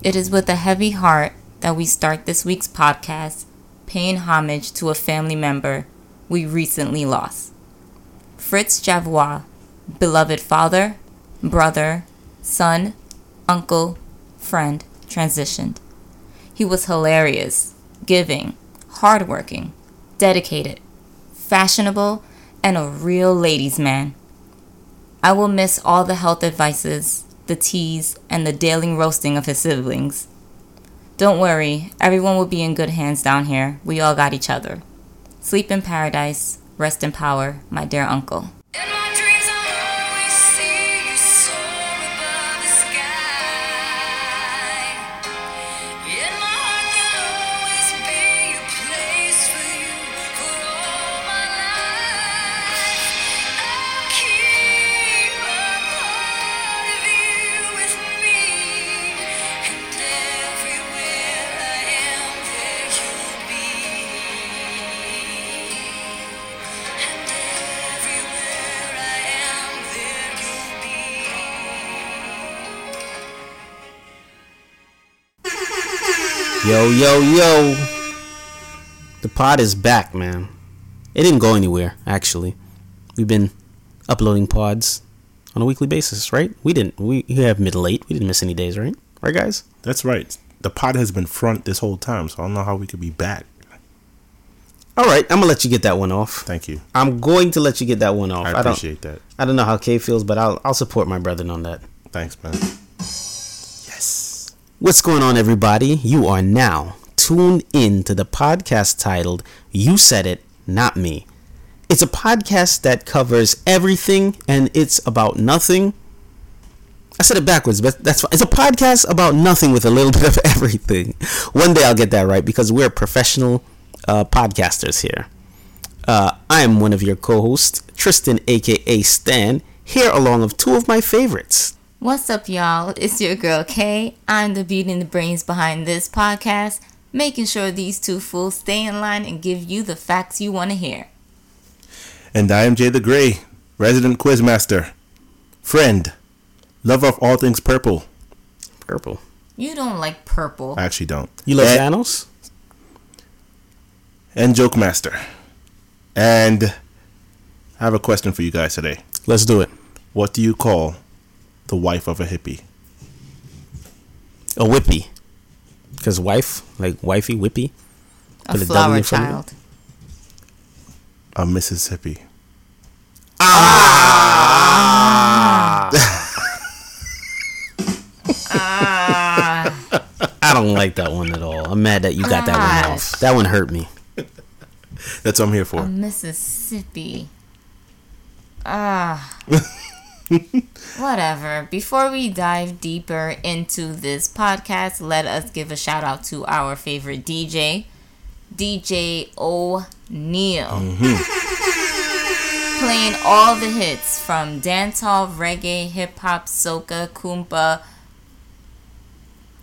It is with a heavy heart that we start this week's podcast, paying homage to a family member we recently lost. Fritz Javois, beloved father, brother, son, uncle, friend, transitioned. He was hilarious, giving, hardworking, dedicated, fashionable, and a real ladies' man. I will miss all the health advices, the teas, and the daily roasting of his siblings. Don't worry, everyone will be in good hands down here. We all got each other. Sleep in paradise, rest in power, my dear uncle. Yo, yo, yo. The pod is back, man. It didn't go anywhere, actually. We've been uploading pods on a weekly basis, right? We didn't. We, we have middle eight. We didn't miss any days, right? Right, guys? That's right. The pod has been front this whole time, so I don't know how we could be back. All right, I'm gonna let you get that one off. Thank you. I'm going to let you get that one off. I appreciate that. I don't know how Kay feels, but I'll I'll support my brethren on that. Thanks, man. What's going on, everybody? You are now tuned in to the podcast titled You Said It, Not Me. It's a podcast that covers everything and it's about nothing. I said it backwards, but that's fine. It's a podcast about nothing with a little bit of everything. One day I'll get that right because we're professional uh, podcasters here. Uh, I am one of your co-hosts, Tristan, aka Stan, here along with two of my favorites. What's up, y'all? It's your girl Kay. I'm the beauty and the brains behind this podcast, making sure these two fools stay in line and give you the facts you want to hear. And I am Jay the Gray, resident quizmaster, friend, lover of all things purple. Purple. You don't like purple. I actually don't. You love and, Thanos? and joke master. And I have a question for you guys today. Let's do it. What do you call the wife of a hippie? A whippy. Because wife, like wifey, whippy. A Put flower in front of it. child. A Mississippi. Ah! ah! I don't like that one at all. I'm mad that you got that one off. That one hurt me. That's what I'm here for. A Mississippi. Ah. Whatever. Before we dive deeper into this podcast, let us give a shout out to our favorite DJ, DJ O'Neil. Mm-hmm. Playing all the hits from dancehall, reggae, hip hop, soca, kompa,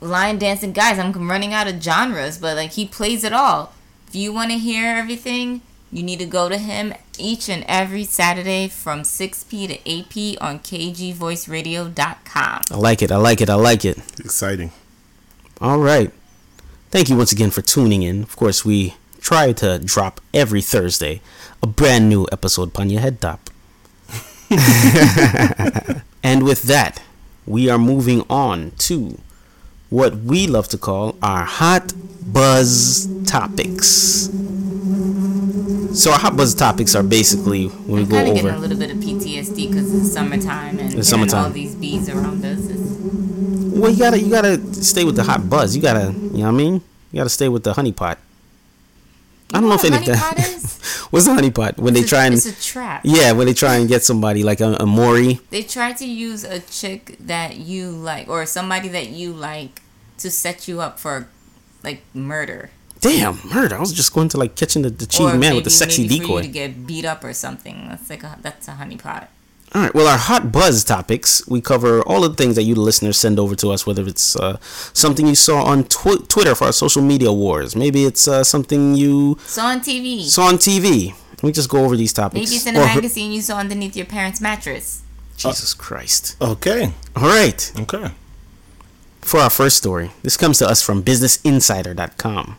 line dancing. Guys, I'm running out of genres, but like he plays it all. If you want to hear everything, you need to go to him each and every Saturday from 6p to 8p on kgvoiceradio.com. I like it. I like it. I like it. Exciting. All right. Thank you once again for tuning in. Of course, we try to drop every Thursday a brand new episode upon your head top. and with that, we are moving on to what we love to call our hot buzz topics. So our hot buzz topics are basically when we I'm go kind of getting a little bit of PTSD because it's summertime and It's summertime. all these bees around us. Well, you gotta you gotta stay with the hot buzz. You gotta, you know what I mean? You gotta stay with the honey pot. I don't know if what a anything. What's the honey pot? When they It's a- try and it's a trap. yeah, when they try and get somebody like a, a Maury. They try to use a chick that you like or somebody that you like to set you up for like murder. Damn, murder! I was just going to like catching the, the or cheating man with the maybe- sexy maybe For you decoy. to get beat up or something. That's like a, that's a honeypot. All right. Well, our hot buzz topics we cover all of the things that you listeners send over to us. Whether it's uh, something you saw on tw- Twitter for our social media wars, maybe it's uh, something you So on TV, saw on TV. We just go over these topics. maybe it's in a or- magazine you saw underneath your parents' mattress. Jesus Christ! Okay. All right. Okay. For our first story, this comes to us from BusinessInsider.com.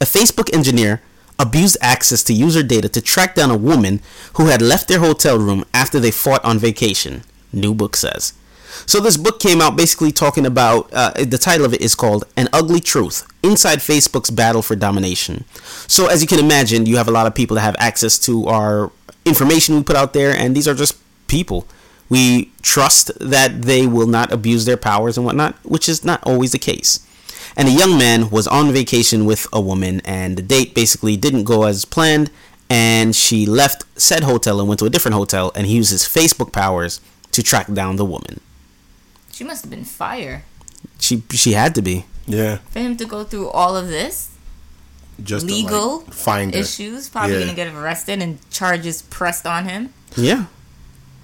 A Facebook engineer abused access to user data to track down a woman who had left their hotel room after they fought on vacation. New book says. So this book came out basically talking about uh, the title of it is called "An Ugly Truth: Inside Facebook's Battle for Domination." So as you can imagine, you have a lot of people that have access to our information we put out there, and these are just people. We trust that they will not abuse their powers and whatnot, which is not always the case. And a young man was on vacation with a woman, and the date basically didn't go as planned, and she left said hotel and went to a different hotel, and he used his Facebook powers to track down the woman. She must have been fire She she had to be. Yeah. for him to go through all of this Just to, legal like, find her. issues. Probably Yeah. gonna get arrested and charges pressed on him. Yeah.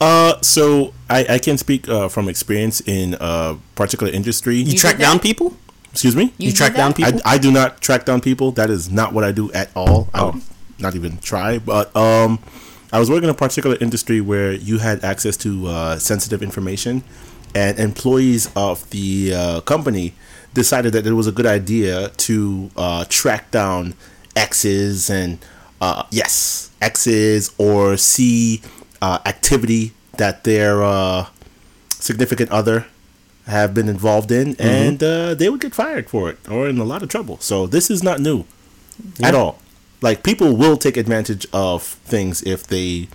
Uh, so I, I can speak uh, from experience in a particular industry. You, You track down that? people? Excuse me. You, did track down people? I, I do not track down people. That is not what I do at all. I would not even try. But um, I was working in a particular industry where you had access to uh, sensitive information, and employees of the uh, company decided that it was a good idea to uh, track down exes and uh, yes, exes or see uh, activity that their uh, significant other have been involved in, and uh, they would get fired for it or in a lot of trouble. So this is not new at all. Like people will take advantage of things if they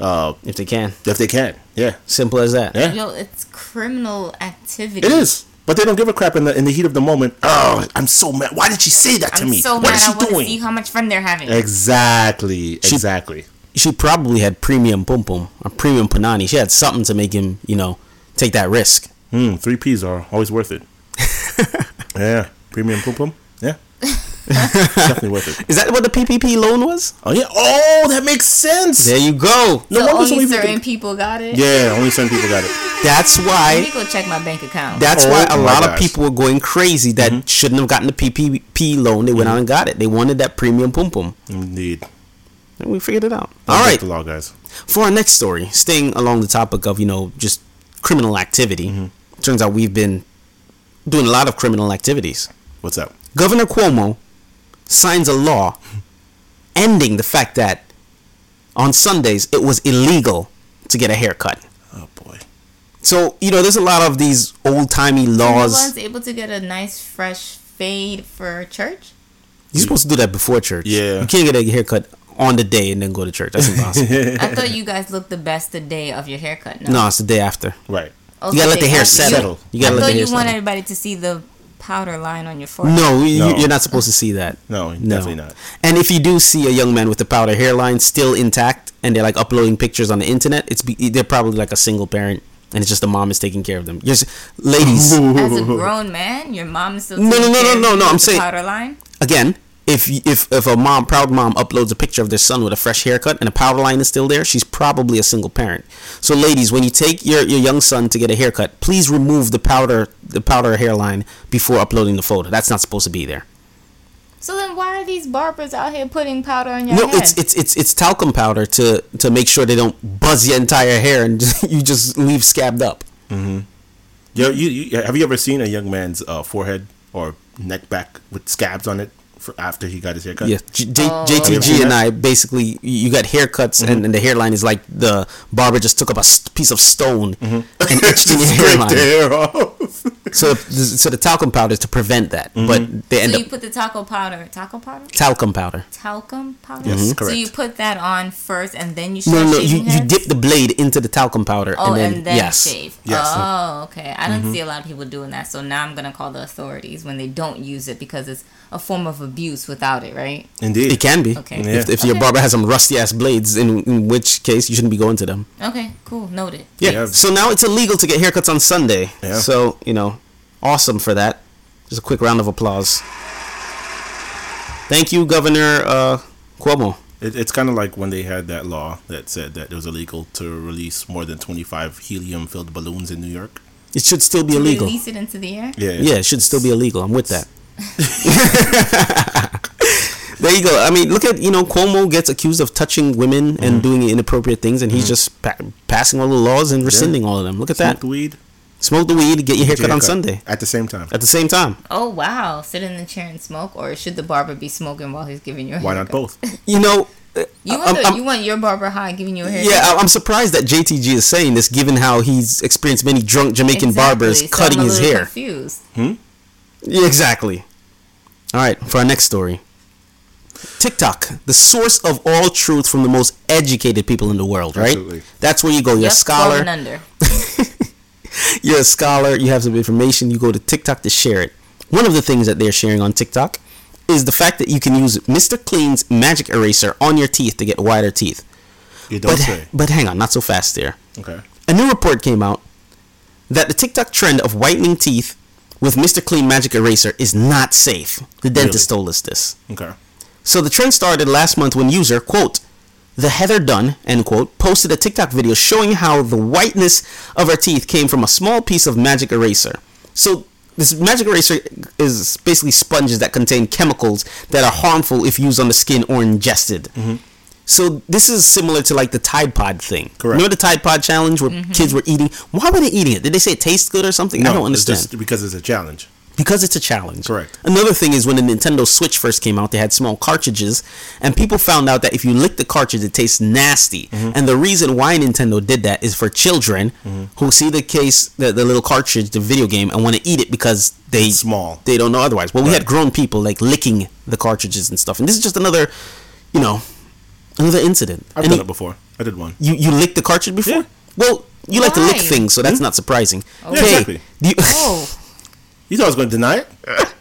uh, if they can. if they can. Yeah, Simple as that. yeah, Yo, it's criminal activity. it is. But they don't give a crap in the in the heat of the moment. Oh, I'm so mad. Why did she say that to I'm me? so what mad. is she want to doing? see how much fun they're having. exactly, She- exactly. She probably had premium pum pum, a premium panani. She had something to make him, you know, take that risk. Hmm, three P's are always worth it. yeah, premium pum pum. Yeah, definitely worth it. Is that what the PPP loan was? Oh yeah. Oh, that makes sense. There you go. No so wonder so only certain people. people got it. Yeah, only certain people got it. That's why. Let me go check my bank account. That's Oh why a my lot of people were going crazy that mm-hmm. shouldn't have gotten the PPP loan. They went mm-hmm. out and got it. They wanted that premium pum pum. Indeed. And we figured it out. Don't All break right. the law, guys. For our next story, staying along the topic of, you know, just criminal activity, mm-hmm. Turns out we've been doing a lot of criminal activities. What's up? Governor Cuomo signs a law ending the fact that on Sundays it was illegal to get a haircut. Oh boy. So, you know, there's a lot of these old timey laws. No one's able to get a nice fresh fade for church. You're supposed to do that before church. Yeah. You can't get a haircut on the day and then go to church. That's impossible. I thought you guys looked the best the day of your haircut. No, no, it's the day after. Right. You gotta let the hair settle. settle. You gotta I let thought the hair you want settle. everybody to see the powder line on your forehead. No, you, No. you're not supposed to see that. No, definitely not. And if you do see a young man with the powder hairline still intact, and they're like uploading pictures on the internet, it's be, they're probably like a single parent, and it's just the mom is taking care of them. Yes, ladies. As a grown man, your mom is still No, no, no, care no, of no, no, I'm saying- powder line. again, if if if a mom, proud mom, uploads a picture of their son with a fresh haircut and a powder line is still there, she's probably a single parent. So, ladies, when you take your, your young son to get a haircut, please remove the powder the powder hairline before uploading the photo. That's not supposed to be there. So then, why are these barbers out here putting powder on your No, head? it's it's it's it's talcum powder to to make sure they don't buzz your entire hair and you just leave scabbed up. Mhm. Yo, you, you have you ever seen a young man's uh, forehead or neck back with scabs on it for after he got his haircut? Yeah, J- J- Oh. JTG oh, and I basically you got haircuts and, mm-hmm. and the hairline is like the barber just took up a piece of stone mm-hmm. and etched in your hairline. the hair off. So, the, so the talcum powder is to prevent that, but they end so up you put the talcum powder, taco powder, talcum powder. talcum powder. Yes, Mhm. So you put that on first, and then you No, no, no. You, shaving you dip the blade into the talcum powder Oh, and then, yes, shave. Yes. Oh, okay. I Mm-hmm. don't see a lot of people doing that, so now I'm gonna call the authorities when they don't use it because it's a form of abuse without it, right? Indeed. it can be. Okay. If, Yeah. if your Okay. barber has some rusty ass blades, in, in which case you shouldn't be going to them. Okay, cool, noted. Yeah. Yeah. So now it's illegal to get haircuts on Sunday. Yeah. So you know, awesome for that. Just a quick round of applause. Thank you, Governor uh, Cuomo. It, it's kind of like when they had that law that said that it was illegal to release more than 25 helium-filled balloons in New York. It should still be To illegal. Release it into the air. Yeah. Yeah, it should still be illegal. I'm with that. there you go. I mean, look at you know Cuomo gets accused of touching women and doing inappropriate things, and he's just pa- passing all the laws and rescinding all of them. Look at Smoke that. weed. Smoke the weed, and get your haircut Your on haircut Sunday at the same time. at the same time. Oh wow! Sit in the chair and smoke, or should the barber be smoking while he's giving you a Why not both? You know, uh, You want the, you want your barber high giving you a haircut? yeah, I- I'm surprised that JTG is saying this, given how he's experienced many drunk Jamaican barbers so cutting I'm a his hair. Confused. Yeah, exactly. All right, for our next story. TikTok, the source of all truth from the most educated people in the world, right? Absolutely. That's where you go. You're Yep, a scholar. under. You're a scholar. You have some information. You go to TikTok to share it. One of the things that they're sharing on TikTok is the fact that you can use Mr. Clean's magic eraser on your teeth to get whiter teeth. You don't But, say. but hang on, not so fast there. Okay. A new report came out that the TikTok trend of whitening teeth with Mr. Clean Magic Eraser is not safe. The dentist Really? told us this. Okay. So the trend started last month when user, quote, the Heather Dunn, end quote, posted a TikTok video showing how the whiteness of her teeth came from a small piece of magic eraser. So this magic eraser is basically sponges that contain chemicals that are harmful if used on the skin or ingested. Mm-hmm. So this is similar to like the Tide Pod thing. Correct. Remember the Tide Pod challenge where mm-hmm. kids were eating? Why were they eating it? Did they say it tastes good or something? I don't it's understand just because it's a challenge. Because it's a challenge. Correct. Another thing is when the Nintendo Switch first came out, they had small cartridges, and people found out that if you lick the cartridge, it tastes nasty. Mm-hmm. And the reason why Nintendo did that is for children who see the case, the, the little cartridge, the video game, and want to eat it because they It's small. They don't know otherwise. Well, we had grown people like licking the cartridges and stuff, and this is just another, you know, another incident. I've And done you- it before. I did one. You you licked the cartridge before? Yeah. Well, you like to lick things, so that's not surprising. Yeah, exactly. do you, Oh, You thought I was going to deny it?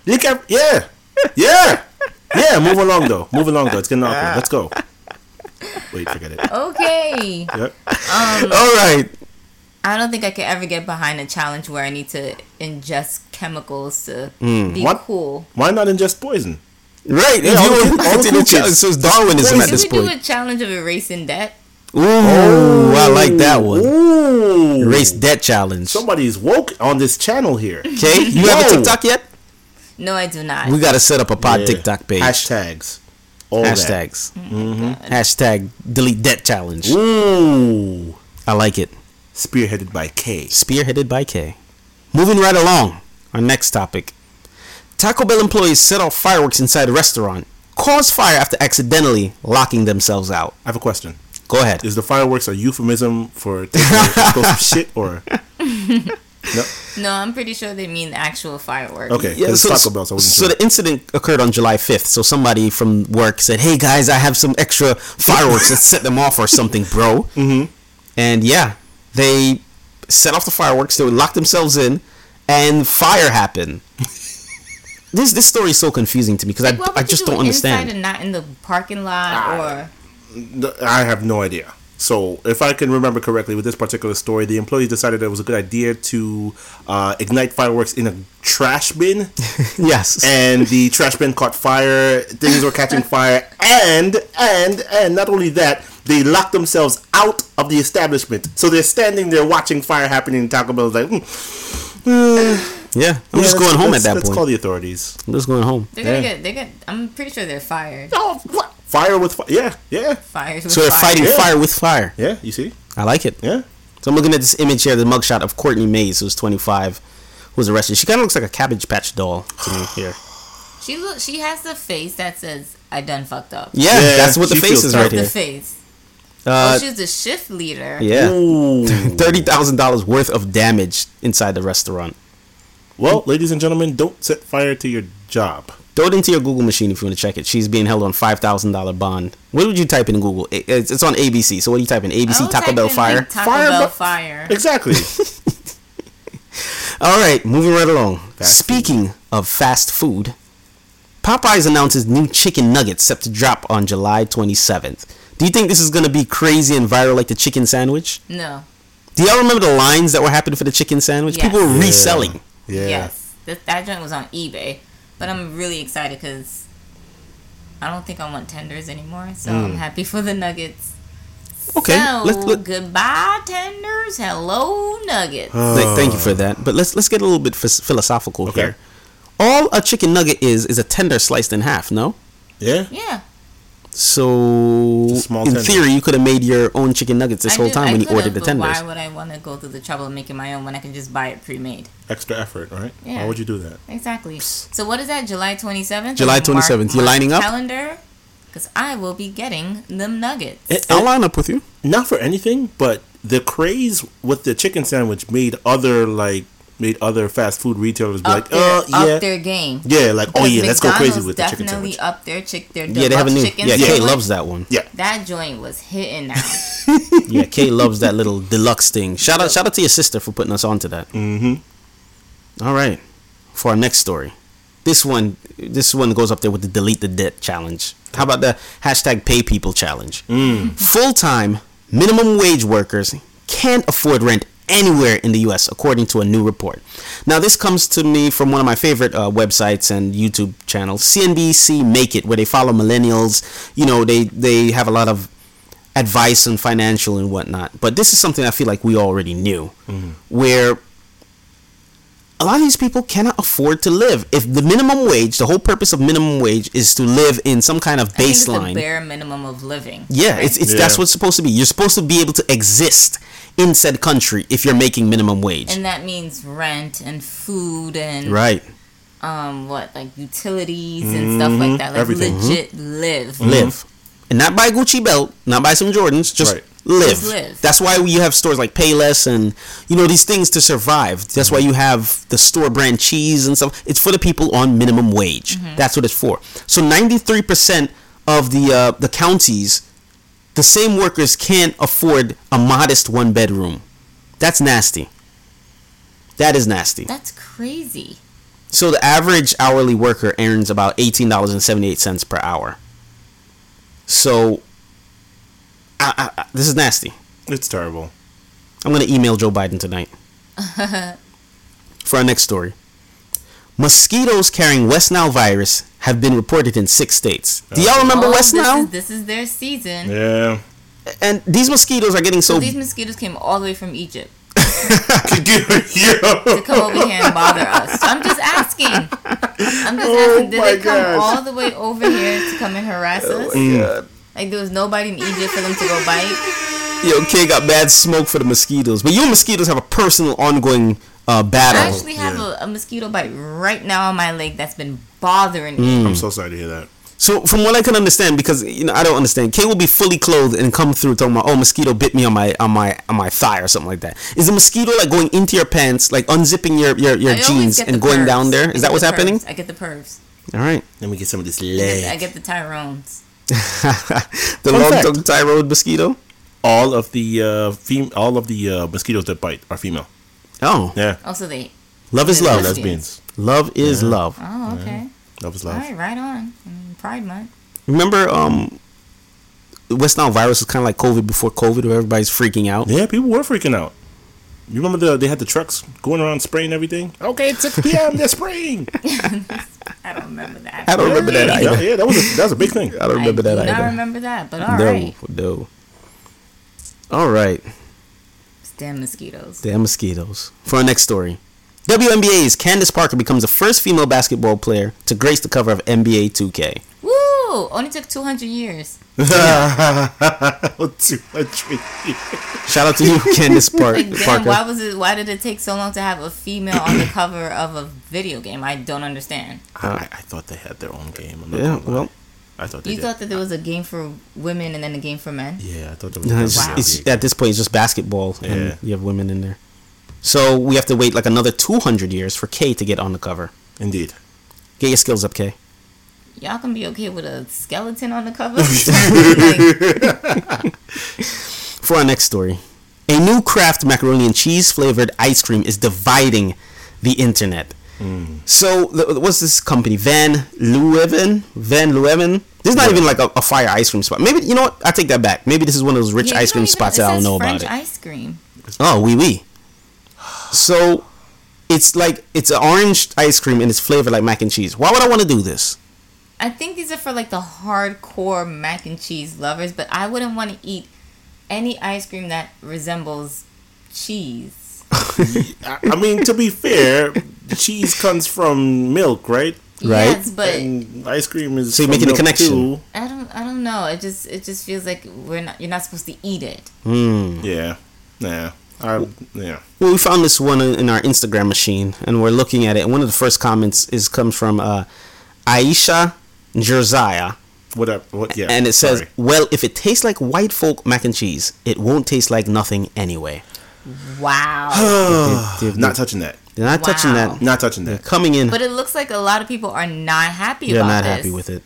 You can, yeah, yeah, yeah. Move along though. Move along though. It's getting awkward. Let's go. Wait, forget it. okay. Yep. all right. I don't think I could ever get behind a challenge where I need to ingest chemicals to Hmm. be What? cool. Why not ingest poison? Right. Yeah, if all you the don't all the cool challenge, so it's Darwinism at Should this we do a challenge of erasing debt? Ooh, I like that one. Ooh. Race debt challenge. Somebody's woke on this channel here. Okay, you have a Whoa. TikTok yet? No, I do not. We got to set up a pod Yeah. TikTok page. Hashtags. All that. Hashtags. Mm, mm-hmm. Hashtag delete debt challenge. Ooh. I like it. Spearheaded by Kay. Spearheaded by Kay. Moving right along. Our next topic. Taco Bell employees set off fireworks inside a restaurant. cause fire after accidentally locking themselves out. I have a question. Go ahead. Is the fireworks a euphemism for taking explosive shit or? No. no, I'm pretty sure they mean actual fireworks. Okay. 'cause it's Taco Bell, so wasn't so sure. the incident occurred on July 5th. So somebody from work said, "Hey guys, I have some extra fireworks. Let's set them off or something, bro." Mm-hmm. And yeah, they set off the fireworks. They would lock themselves in, and fire happened. this this story is so confusing to me because Like, I, I just do don't understand. Inside understand. and not in the parking lot, Ah. or Th- I have no idea. So, if I can remember correctly, with this particular story, the employees decided it was a good idea to uh, ignite fireworks in a trash bin, yes. and the trash bin caught fire. Things were catching fire, and and and not only that, they locked themselves out of the establishment. So they're standing there watching fire happening. And Taco Bell's like, hmm, yeah, I'm yeah, just going home at let's- that Let's point. call the authorities. I'm just going home. they're gonna Yeah. get they get. I'm pretty sure they're fired. Oh, what? Fire with fire? Yeah, yeah, Fires. with So they're fire. fighting Yeah. fire with fire. yeah. You see? I like it. Yeah. So I'm looking at this image here, the mugshot of Courtney Mays, who's 25, who was arrested. She kind of looks like a Cabbage Patch doll to me here. She look. She has the face that says "I done fucked up." Yeah, Yeah, that's what the face is tough. right The face. Uh, oh, she's the shift leader. yeah, Ooh. thirty thousand dollars worth of damage inside the restaurant. Well, ladies and gentlemen, don't set fire to your job. Throw it into your Google machine if you want to check it. She's being held on five thousand dollar bond. What would you type in Google? It's, it's on ABC. So what do you type in? ABC I'll Taco type Bell in, fire. like, Taco Fire Bell fire. Exactly. All right, moving right along. Fast Speaking of fast food, Popeyes announces new chicken nuggets set to drop on July 27th. Do you think this is going to be crazy and viral like the chicken sandwich? No. Do y'all remember the lines that were happening for the chicken sandwich? Yes. People were Yeah. reselling. Yeah. Yes. That, that joint was on eBay, but I'm really excited because I don't think I want tenders anymore. So I'm mm. happy for the nuggets. Okay, So let's- let- goodbye tenders. Hello nuggets. Th- thank you for that. But let's let's get a little bit phis- philosophical Okay. here. All a chicken nugget is is a tender sliced in half. No, Yeah. yeah. So Small in tender. theory, you could have made your own chicken nuggets this I whole do- time I when you ordered the tenders. Why would I want to go through the trouble of making my own when I can just buy it pre-made? Extra effort, right? Yeah. Why would you do that? Exactly. So what is that? July 27th? July 27th. You're lining up? Calendar? Because I will be getting them nuggets. It- I'll line up with you. not for anything, but the craze with the chicken sandwich made other like made other fast food retailers be up, like, their, oh yeah, up their game. yeah, like oh Because yeah, let's go crazy with the chicken definitely up their chick their Yeah, they have a new. chicken Yeah, Kay loves that one. Yeah, That joint was hitting now. Yeah, Kay loves that little deluxe thing. Shout out, shout out to your sister for putting us onto that. Mm-hmm. All right, for our next story, this one, this one goes up there with the delete the debt challenge. How about the hashtag pay people challenge? Full time minimum wage workers can't afford rent anywhere in the U.S. according to a new report. Now, this comes to me from one of my favorite uh, websites and YouTube channels, CNBC Make It, where they follow millennials. You know, they they have a lot of advice on financial and whatnot. But this is something I feel like we already knew, where a lot of these people cannot afford to live. If the minimum wage, the whole purpose of minimum wage is to live in some kind of I think it's the baseline. bare minimum of living. Yeah, it's, it's Yeah. that's what's supposed to be. You're supposed to be able to exist in said country if you're making minimum wage. And that means rent and food and right. um what like utilities and stuff like that. Like Everything. legit live. Live. And not buy Gucci belt, not buy some Jordans, just Right. live. Just live. That's why you have stores like Payless and you know these things to survive. That's why you have the store brand cheese and stuff. It's for the people on minimum wage. That's what it's for. So 93% of the uh, the counties the same workers can't afford a modest one bedroom. That's nasty. That is nasty. That's crazy. So the average hourly worker earns about eighteen dollars and seventy eight cents per hour. So, I, I, I- this is nasty. it's terrible. I'm gonna email Joe Biden tonight for our next story. Mosquitoes carrying West Nile virus have been reported in six states. Do y'all remember Oh, West this Nile? Is, this is their season. Yeah, and these mosquitoes are getting So so. these mosquitoes came all the way from Egypt yeah. to come over here and bother us. I'm just asking. I'm just Oh asking. Did they come gosh. all the way over here to come and harass oh us? Mm. Like there was nobody in Egypt for them to go bite. Yo, Kay got bad smoke for the mosquitoes, but you mosquitoes have a personal, ongoing uh, battle. I actually have a, a mosquito bite right now on my leg that's been bothering me. I'm so sorry to hear that. So from what I can understand, because you know I don't understand, Kay will be fully clothed and come through talking about, oh, mosquito bit me on my on my on my thigh or something like that. Is the mosquito like going into your pants, like unzipping your your, your jeans and going pervs. down there? I Is get that what's happening? pervs. I get the pervs. All right, Let me get some of this leg. I leg. get the Tyrones. the Fun long fact. tongued tyrode mosquito. All of the uh, fem- all of the uh, mosquitoes that bite are female. Oh, Yeah, Also, they. love is love. lesbians. lesbians. Love is love. Oh, okay. Love is All love. right, right on. I mean, Pride Month. Remember, um, West Nile virus was kind of like COVID before COVID, where everybody's freaking out. Yeah, people were freaking out. You remember the they had the trucks going around spraying everything? Okay, it's 6 p.m. They're spraying. I don't remember that. I don't remember that yeah, either. yeah, that was a, that was a big thing. I don't remember I that do either. not remember that, but all no, right. no. All right. Damn mosquitoes. Damn mosquitoes. For our next story. WNBA's Candace Parker becomes the first female basketball player to grace the cover of NBA 2K. Woo! Only took 200 years. Too much. Shout out to you, Candace Par- Like, damn, Parker. why was it? Why did it take so long to have a female on the cover of a video game? I don't understand. I, I thought they had their own game. I'm not Yeah, gonna lie. well, I thought they You did. thought that there was a game for women and then a game for men? yeah, I thought there was. no, it's, Wow. it's- at this point, it's just basketball, Yeah. and you have women in there. So we have to wait like another 200 years for Kay to get on the cover. Indeed. Get your skills up, Kay. Y'all can be okay with a skeleton on the cover. For our next story, a new Kraft macaroni and cheese flavored ice cream is dividing the internet. Hmm. So, what's this company? Van Leeuwen? Van Leeuwen? This is not Yeah. even like a, a fire ice cream spot. Maybe, you know what? I take that back. Maybe this is one of those rich yeah, ice cream even- spots that I don't know French about it. ice cream. Oh, oui, oui. So, it's like, it's an orange ice cream and it's flavored like mac and cheese. Why would I want to do this? I think these are for like the hardcore mac and cheese lovers, but I wouldn't want to eat any ice cream that resembles cheese. I, I mean, to be fair, cheese comes from milk, right? Right. Yes, but And ice cream is So you're making a connection. too. I don't. I don't know. It just. It just feels like we're not. You're not supposed to eat it. Mm. Yeah, yeah, I, yeah. Well, we found this one in our Instagram machine, and we're looking at it. And one of the first comments is comes from uh, Aisha Jerziah, What up? What? Yeah. and it says, sorry. "Well, if it tastes like white folk mac and cheese, it won't taste like nothing anyway." Wow. They- they- not touching that. They're not touching that. Not touching They're that. coming in. but it looks like a lot of people are not happy They're about not this. happy with it.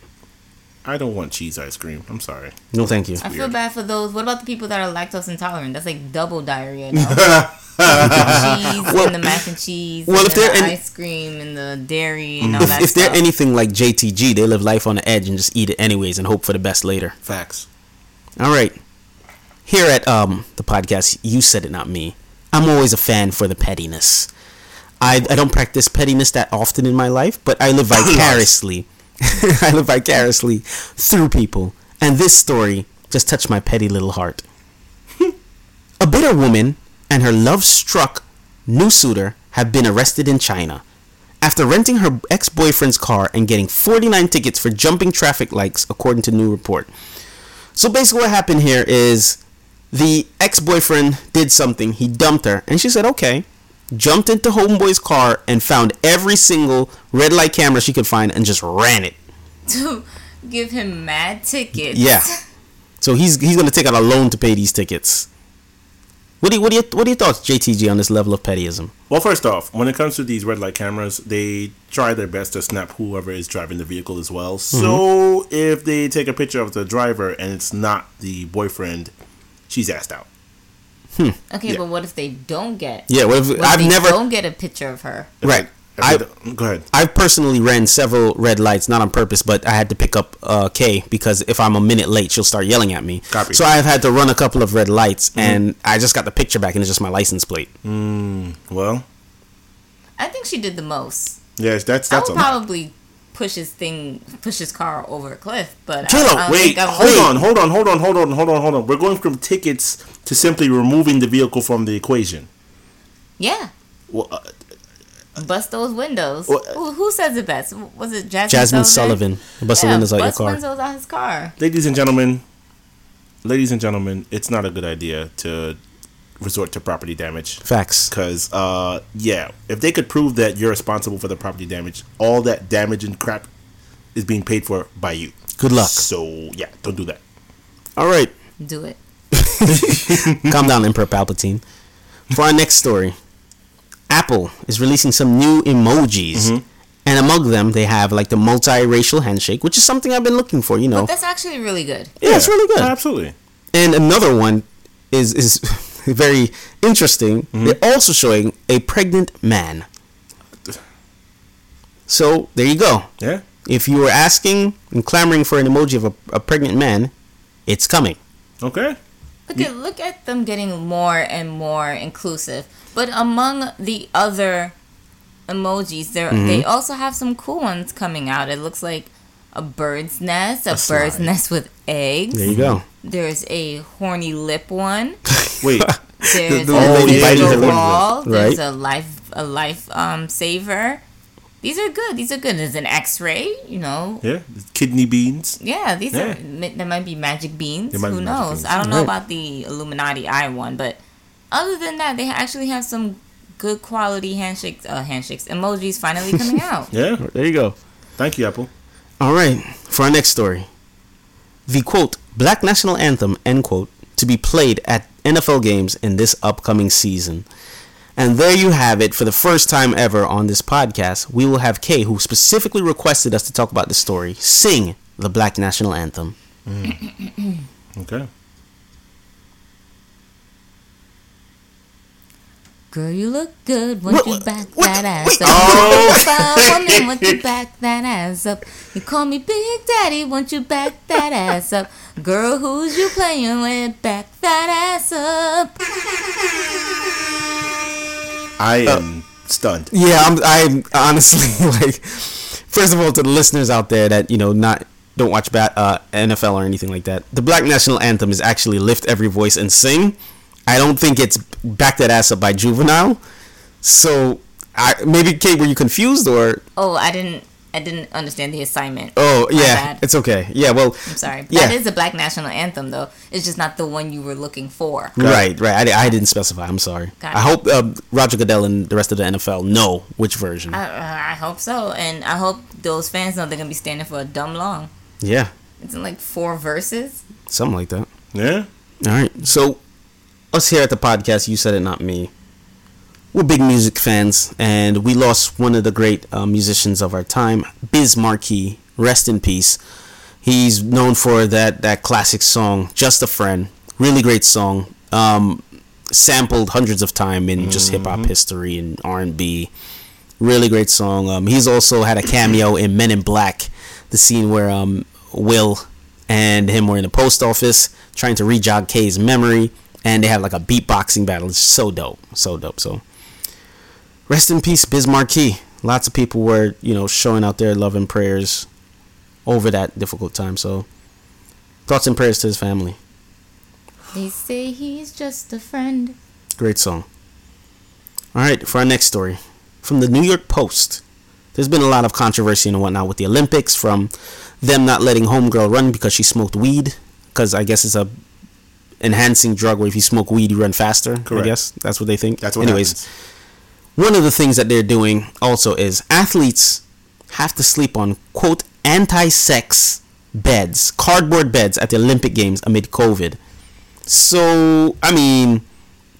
I don't want cheese ice cream. I'm sorry. No, thank you. I feel bad for those. What about the people that are lactose intolerant? That's like double diarrhea. No? cheese Well- and the mac and cheese. well, and if then they're the any- ice cream and the dairy and all If, that if they're anything like JTG, they live life on the edge and just eat it anyways and hope for the best later. Facts. All right. Here at um the podcast, you said it, not me. I'm always a fan for the pettiness. I, I don't practice pettiness that often in my life, but I live vicariously. I live vicariously through people. And this story just touched my petty little heart. a bitter woman and her love struck new suitor have been arrested in China after renting her ex boyfriend's car and getting 49 tickets for jumping traffic lights, according to new report. So basically, what happened here is the ex boyfriend did something. He dumped her, and she said, okay. Jumped into Homeboy's car and found every single red light camera she could find and just ran it. to give him mad tickets. Yeah. So he's he's gonna take out a loan to pay these tickets. What do you, what do you, what are your thoughts, JTG, on this level of pettyism? Well, first off, when it comes to these red light cameras, they try their best to snap whoever is driving the vehicle as well. Mm-hmm. So if they take a picture of the driver and it's not the boyfriend, she's asked out. Okay, Yeah. but what if they don't get? Yeah, what if, What if I've they never don't get a picture of her. Right. I- they don't- go ahead. I've personally ran several red lights, not on purpose, but I had to pick up uh, Kay because if I'm a minute late, she'll start yelling at me. Copy. Mm-hmm. So I've had to run a couple of red lights, and I just got the picture back, and it's just my license plate. Mm, well, I think she did the most. yes, that's I that's would a lot. Probably push his thing, push his car over a cliff. But Kilo, I, I don't Wait, think I hold on, hold on, hold on, hold on, hold on, hold on. We're going from tickets to simply removing the vehicle from the equation. Yeah, Well, uh, bust those windows. Well, who, who says it best? Was it Jazmine? Jazmine Sullivan? Sullivan, bust the windows out your bust car. windows out his car. ladies and gentlemen, ladies and gentlemen, it's not a good idea to resort to property damage. Facts. Because, uh, yeah, if they could prove that you're responsible for the property damage, all that damage and crap is being paid for by you. Good luck. So, yeah, don't do that. All right, Do it. calm down, Emperor Palpatine. For our next story, Apple is releasing some new emojis. Mm-hmm. And among them, they have like the multiracial handshake, which is something I've been looking for. You know, But that's actually really good. yeah, it's really good. Absolutely. And another one is is very interesting. Mm-hmm. They're also showing a pregnant man. So there you go. Yeah. If you were asking and clamoring for an emoji of a, a pregnant man, it's coming. Okay. Look at look at them getting more and more inclusive. But among the other emojis, there Mm-hmm. they also have some cool ones coming out. It looks like a bird's nest, a, A bird's nest with eggs. There you go. There's a horny lip one. Wait. There's the a lady biting her digital lip. wall. There's Right. a life a life um saver. These are good. These are good. There's an X-ray. You know. yeah. Kidney beans. Yeah, these Yeah. are mi- there might be magic beans. There might Who be magic knows? beans. I don't know Right. about the Illuminati eye one, but other than that, they actually have some good quality handshakes. Uh, handshakes emojis finally coming out. Yeah. There you go. Thank you, Apple. All right, for our next story. The quote, Black National Anthem, end quote, to be played at NFL games in this upcoming season. And there you have it. For the first time ever on this podcast, we will have Kay, who specifically requested us to talk about the story, sing the Black National Anthem. Mm. Okay. Girl, you look good when What- you back what- that ass wait, up. oh. Fine woman, when you back that ass up. You call me Big Daddy, won't you back that ass up? Girl, who's you playing with? Back that ass up. I Uh, am stunned. Yeah, I'm, I'm honestly like, first of all, to the listeners out there that you know not don't watch bat, uh, NFL or anything like that, the Black National Anthem is actually lift every voice and sing. I don't think it's back that ass up by Juvenile. So, I maybe Kate, were you confused or Oh, I didn't. I didn't understand the assignment. Oh My yeah, bad. it's okay. Yeah, well, I'm sorry. Yeah. That is a black national anthem, though. It's just not the one you were looking for. right, right. I, I didn't specify. I'm sorry. Got I it. hope uh, Roger Goodell and the rest of the NFL know which version. I, uh, I hope so, and I hope those fans know they're gonna be standing for a dumb long. yeah, It's in like four verses. something like that. Yeah. All right. So, us here at the podcast, you said it, not me. We're big music fans, and we lost one of the great uh, musicians of our time, Biz Markie. Rest in peace. He's known for that that classic song, "Just a Friend." Really great song. Um, sampled hundreds of time in just hip hop history and R and B. Really great song. Um, he's also had a cameo in Men in Black, the scene where um, Will and him were in the post office trying to re-jog Kay's memory, and they have like a beatboxing battle. It's so dope, so dope. So, rest in peace, Biz Markie. Lots of people were, you know, showing out their love and prayers over that difficult time. So, thoughts and prayers to his family. They say he's just a friend. Great song. All right, for our next story from the New York Post. There's been a lot of controversy and whatnot with the Olympics, from them not letting homegirl run because she smoked weed, because I guess it's a enhancing drug where if you smoke weed you run faster. I Correct. guess that's what they think. That's what Anyways, happens. one of the things that they're doing also is athletes have to sleep on quote anti-sex beds, cardboard beds at the Olympic Games amid COVID. So I mean,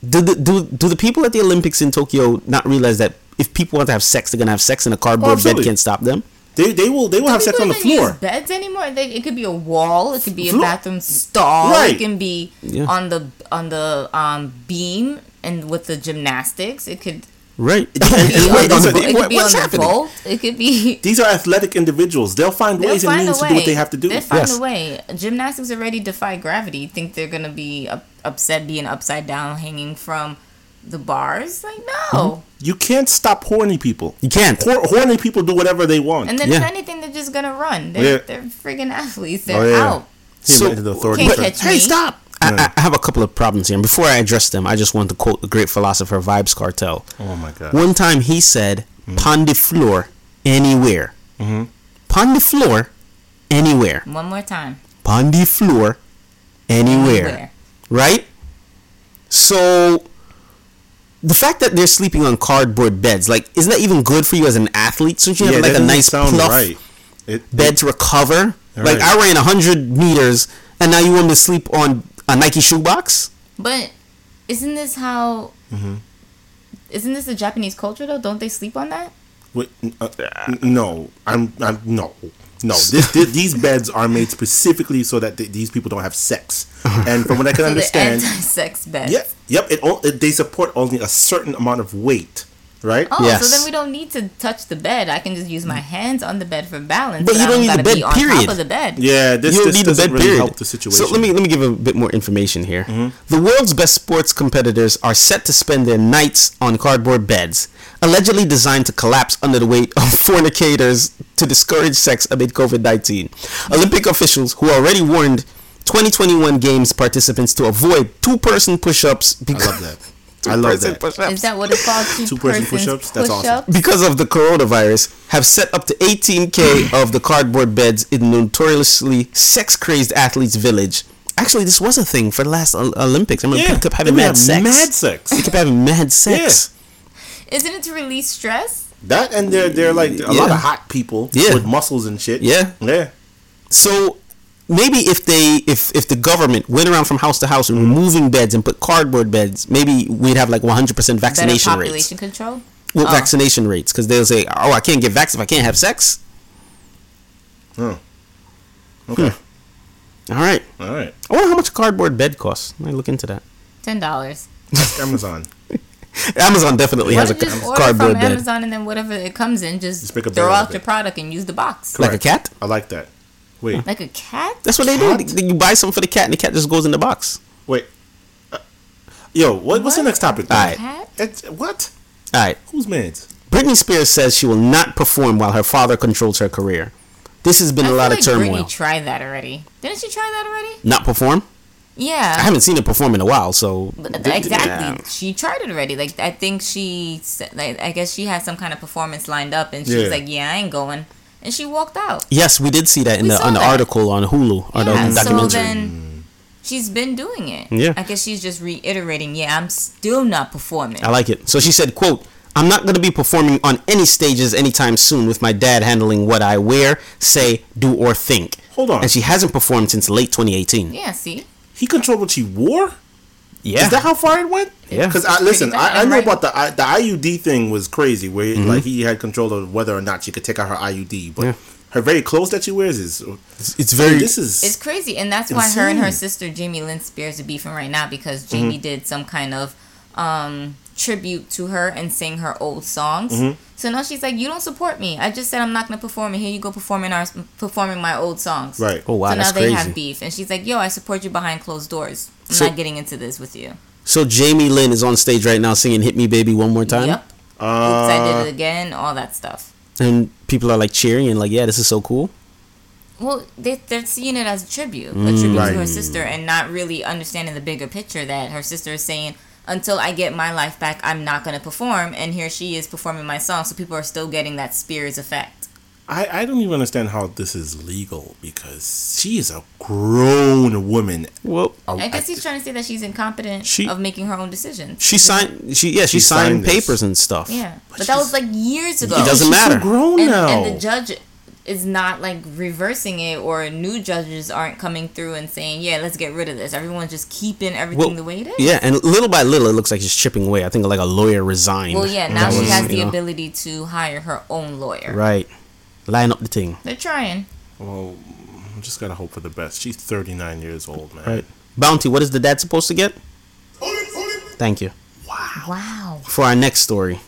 do the do do the people at the Olympics in Tokyo not realize that if people want to have sex, they're gonna have sex, in a cardboard bed can't stop them? They, they will they will have sex on the floor. use beds anymore. They, it could be a wall. It could be a Floor. bathroom stall. Right. It can be Yeah. on the on the um beam and with the gymnastics. It could Right. be on wait, the, these it could what- be on what's the happening? vault. It could be. These are athletic individuals. They'll find They'll ways and find means to do what they have to do. They'll find Yes. a way. Gymnastics already defy gravity. Think they're gonna be up, upset being upside down, hanging from the bars? Like no. You can't stop horny people. You can't. Hor- horny people do whatever they want. And then Yeah. if anything, they're just gonna run. They're, Yeah. they're friggin' athletes. They're Oh, yeah. out. He So- went to the authority. Can't first. catch Hey, me. stop! I, I have a couple of problems here. And before I address them, I just want to quote the great philosopher Vybz Kartel. Oh my god. One time he said, "Pon the floor, anywhere. Mm-hmm. Pon the floor, anywhere. One more time. Pon the floor, anywhere. Anywhere. Right? So, the fact that they're sleeping on cardboard beds, like, isn't that even good for you as an athlete? Shouldn't you yeah, have that like a nice sound pluff right. It, bed to recover? Like, Right. I ran hundred meters, and now you want me to sleep on a Nike shoebox? But isn't this how? Mm-hmm. Isn't this the Japanese culture though? Don't they sleep on that? Wait, uh, no, I'm, I'm no, no. This, this, these beds are made specifically so that th- these people don't have sex. And from what I can So understand, anti-sex beds. yep, yep. It, o- it they support only a certain amount of weight, right? Oh, Yes. so then we don't need to touch the bed. I can just use my hands on the bed for balance. But you I don't need the bed, be on period. top of the bed. Yeah, this, you don't this need the doesn't bed really period. help the situation. So let me let me give a bit more information here. Mm-hmm. The world's best sports competitors are set to spend their nights on cardboard beds, allegedly designed to collapse under the weight of fornicators to discourage sex amid COVID-19. Olympic officials who already warned 2021 games participants to avoid two-person push-ups I because love that. I love two-person that. push-ups. Is that what it's called? Two, Two-person push-ups? That's awesome. push-ups? because of the coronavirus, have set up to 18k of the cardboard beds in notoriously sex-crazed athletes' village. Actually, this was a thing for the last Olympics. I remember Yeah, people kept having mad sex. Mad sex. They kept having mad sex. Yeah. Isn't it to release stress? That and they're they're like a lot of hot people Yeah. with muscles and shit. Yeah. yeah. So maybe if they, if if the government went around from house to house Mm-hmm. removing beds and put cardboard beds, maybe we'd have like 100% Better vaccination population rates. control. With Oh. vaccination rates, because they'll say, "Oh, I can't get vaccinated if I can't have sex." Oh. Okay. All right. All right. I wonder how much a cardboard bed costs. I look into that. Ten dollars. Ask Amazon. Amazon definitely Why has a don't just order cardboard from bed. Amazon and then whatever it comes in, just, Just throw out of your product and use the box. Like a cat? I like that. Wait. Like a cat? That's what they do. You buy something for the cat, and the cat just goes in the box. Wait. Uh, yo, what, what's the next topic? All right. Cat? It's, what? All right. Who's mans? Britney Spears says she will not perform while her father controls her career. This has been I a lot like of turmoil. Britney tried that already. Didn't she try that already? Not perform? Yeah. I haven't seen her perform in a while, so But d- d- exactly. yeah. She tried it already. Like I think she, like I guess she had some kind of performance lined up, and she Yeah. was like, "Yeah, I ain't going." And she walked out. Yes, we did see that in We the saw on the that. article on Hulu or Yeah, the so documentary. then she's been doing it. Yeah. I guess she's just reiterating, yeah, I'm still not performing. I like it. So she said, "quote I'm not going to be performing on any stages anytime soon with my dad handling what I wear, say, do, or think." Hold on. And she hasn't performed since late 2018. yeah, see? He controlled what she wore. Yeah. Is that how far it went? Yeah. Because I listen, I, I know right? about the I, the IUD thing was crazy, where Mm-hmm. like he had control of whether or not she could take out her IUD, but Yeah. her very clothes that she wears is It's, it's very. this is It's crazy, and that's why her and her sister Jamie Lynn Spears are beefing right now because Mm-hmm. Jamie did some kind of um, tribute to her and sing her old songs. Mm-hmm. So now she's like, "You don't support me. I just said I'm not gonna perform, and here you go performing our performing my old songs." right. oh wow, so now that's they crazy. have beef, and she's like, "Yo, I support you behind closed doors. I'm So- not getting into this with you." So Jamie Lynn is on stage right now singing "Hit Me, Baby" one more time, Yep. Oops, Uh, I did it again. All that stuff. and people are like cheering and like, "Yeah, this is so cool." Well, they, they're seeing it as a tribute, a tribute Right. to her sister, and not really understanding the bigger picture that her sister is saying, until I get my life back, I'm not going to perform. And here she is performing my song, so people are still getting that Spears effect. I, I don't even understand how this is legal because she is a grown woman. Well, I guess he's trying to say that she's incompetent She- of making her own decisions. she signed. She yeah, she, She signed, signed papers and stuff. Yeah, but, But that was like years ago. It doesn't She's so matter. grown and, now. and the judge is not like reversing it, or new judges aren't coming through and saying, "Yeah, let's get rid of this." Everyone's just keeping everything Well, the way it is. Yeah, and little by little, it looks like she's chipping away. I think like a lawyer resigned. Well, yeah, now she was, has the know, ability to hire her own lawyer. Right, line up the thing. They're trying. Well, I just gotta hope for the best. She's 39 years old, man. Right. Bounty. What is the dad supposed to get? Thank you. Wow. Wow. For our next story,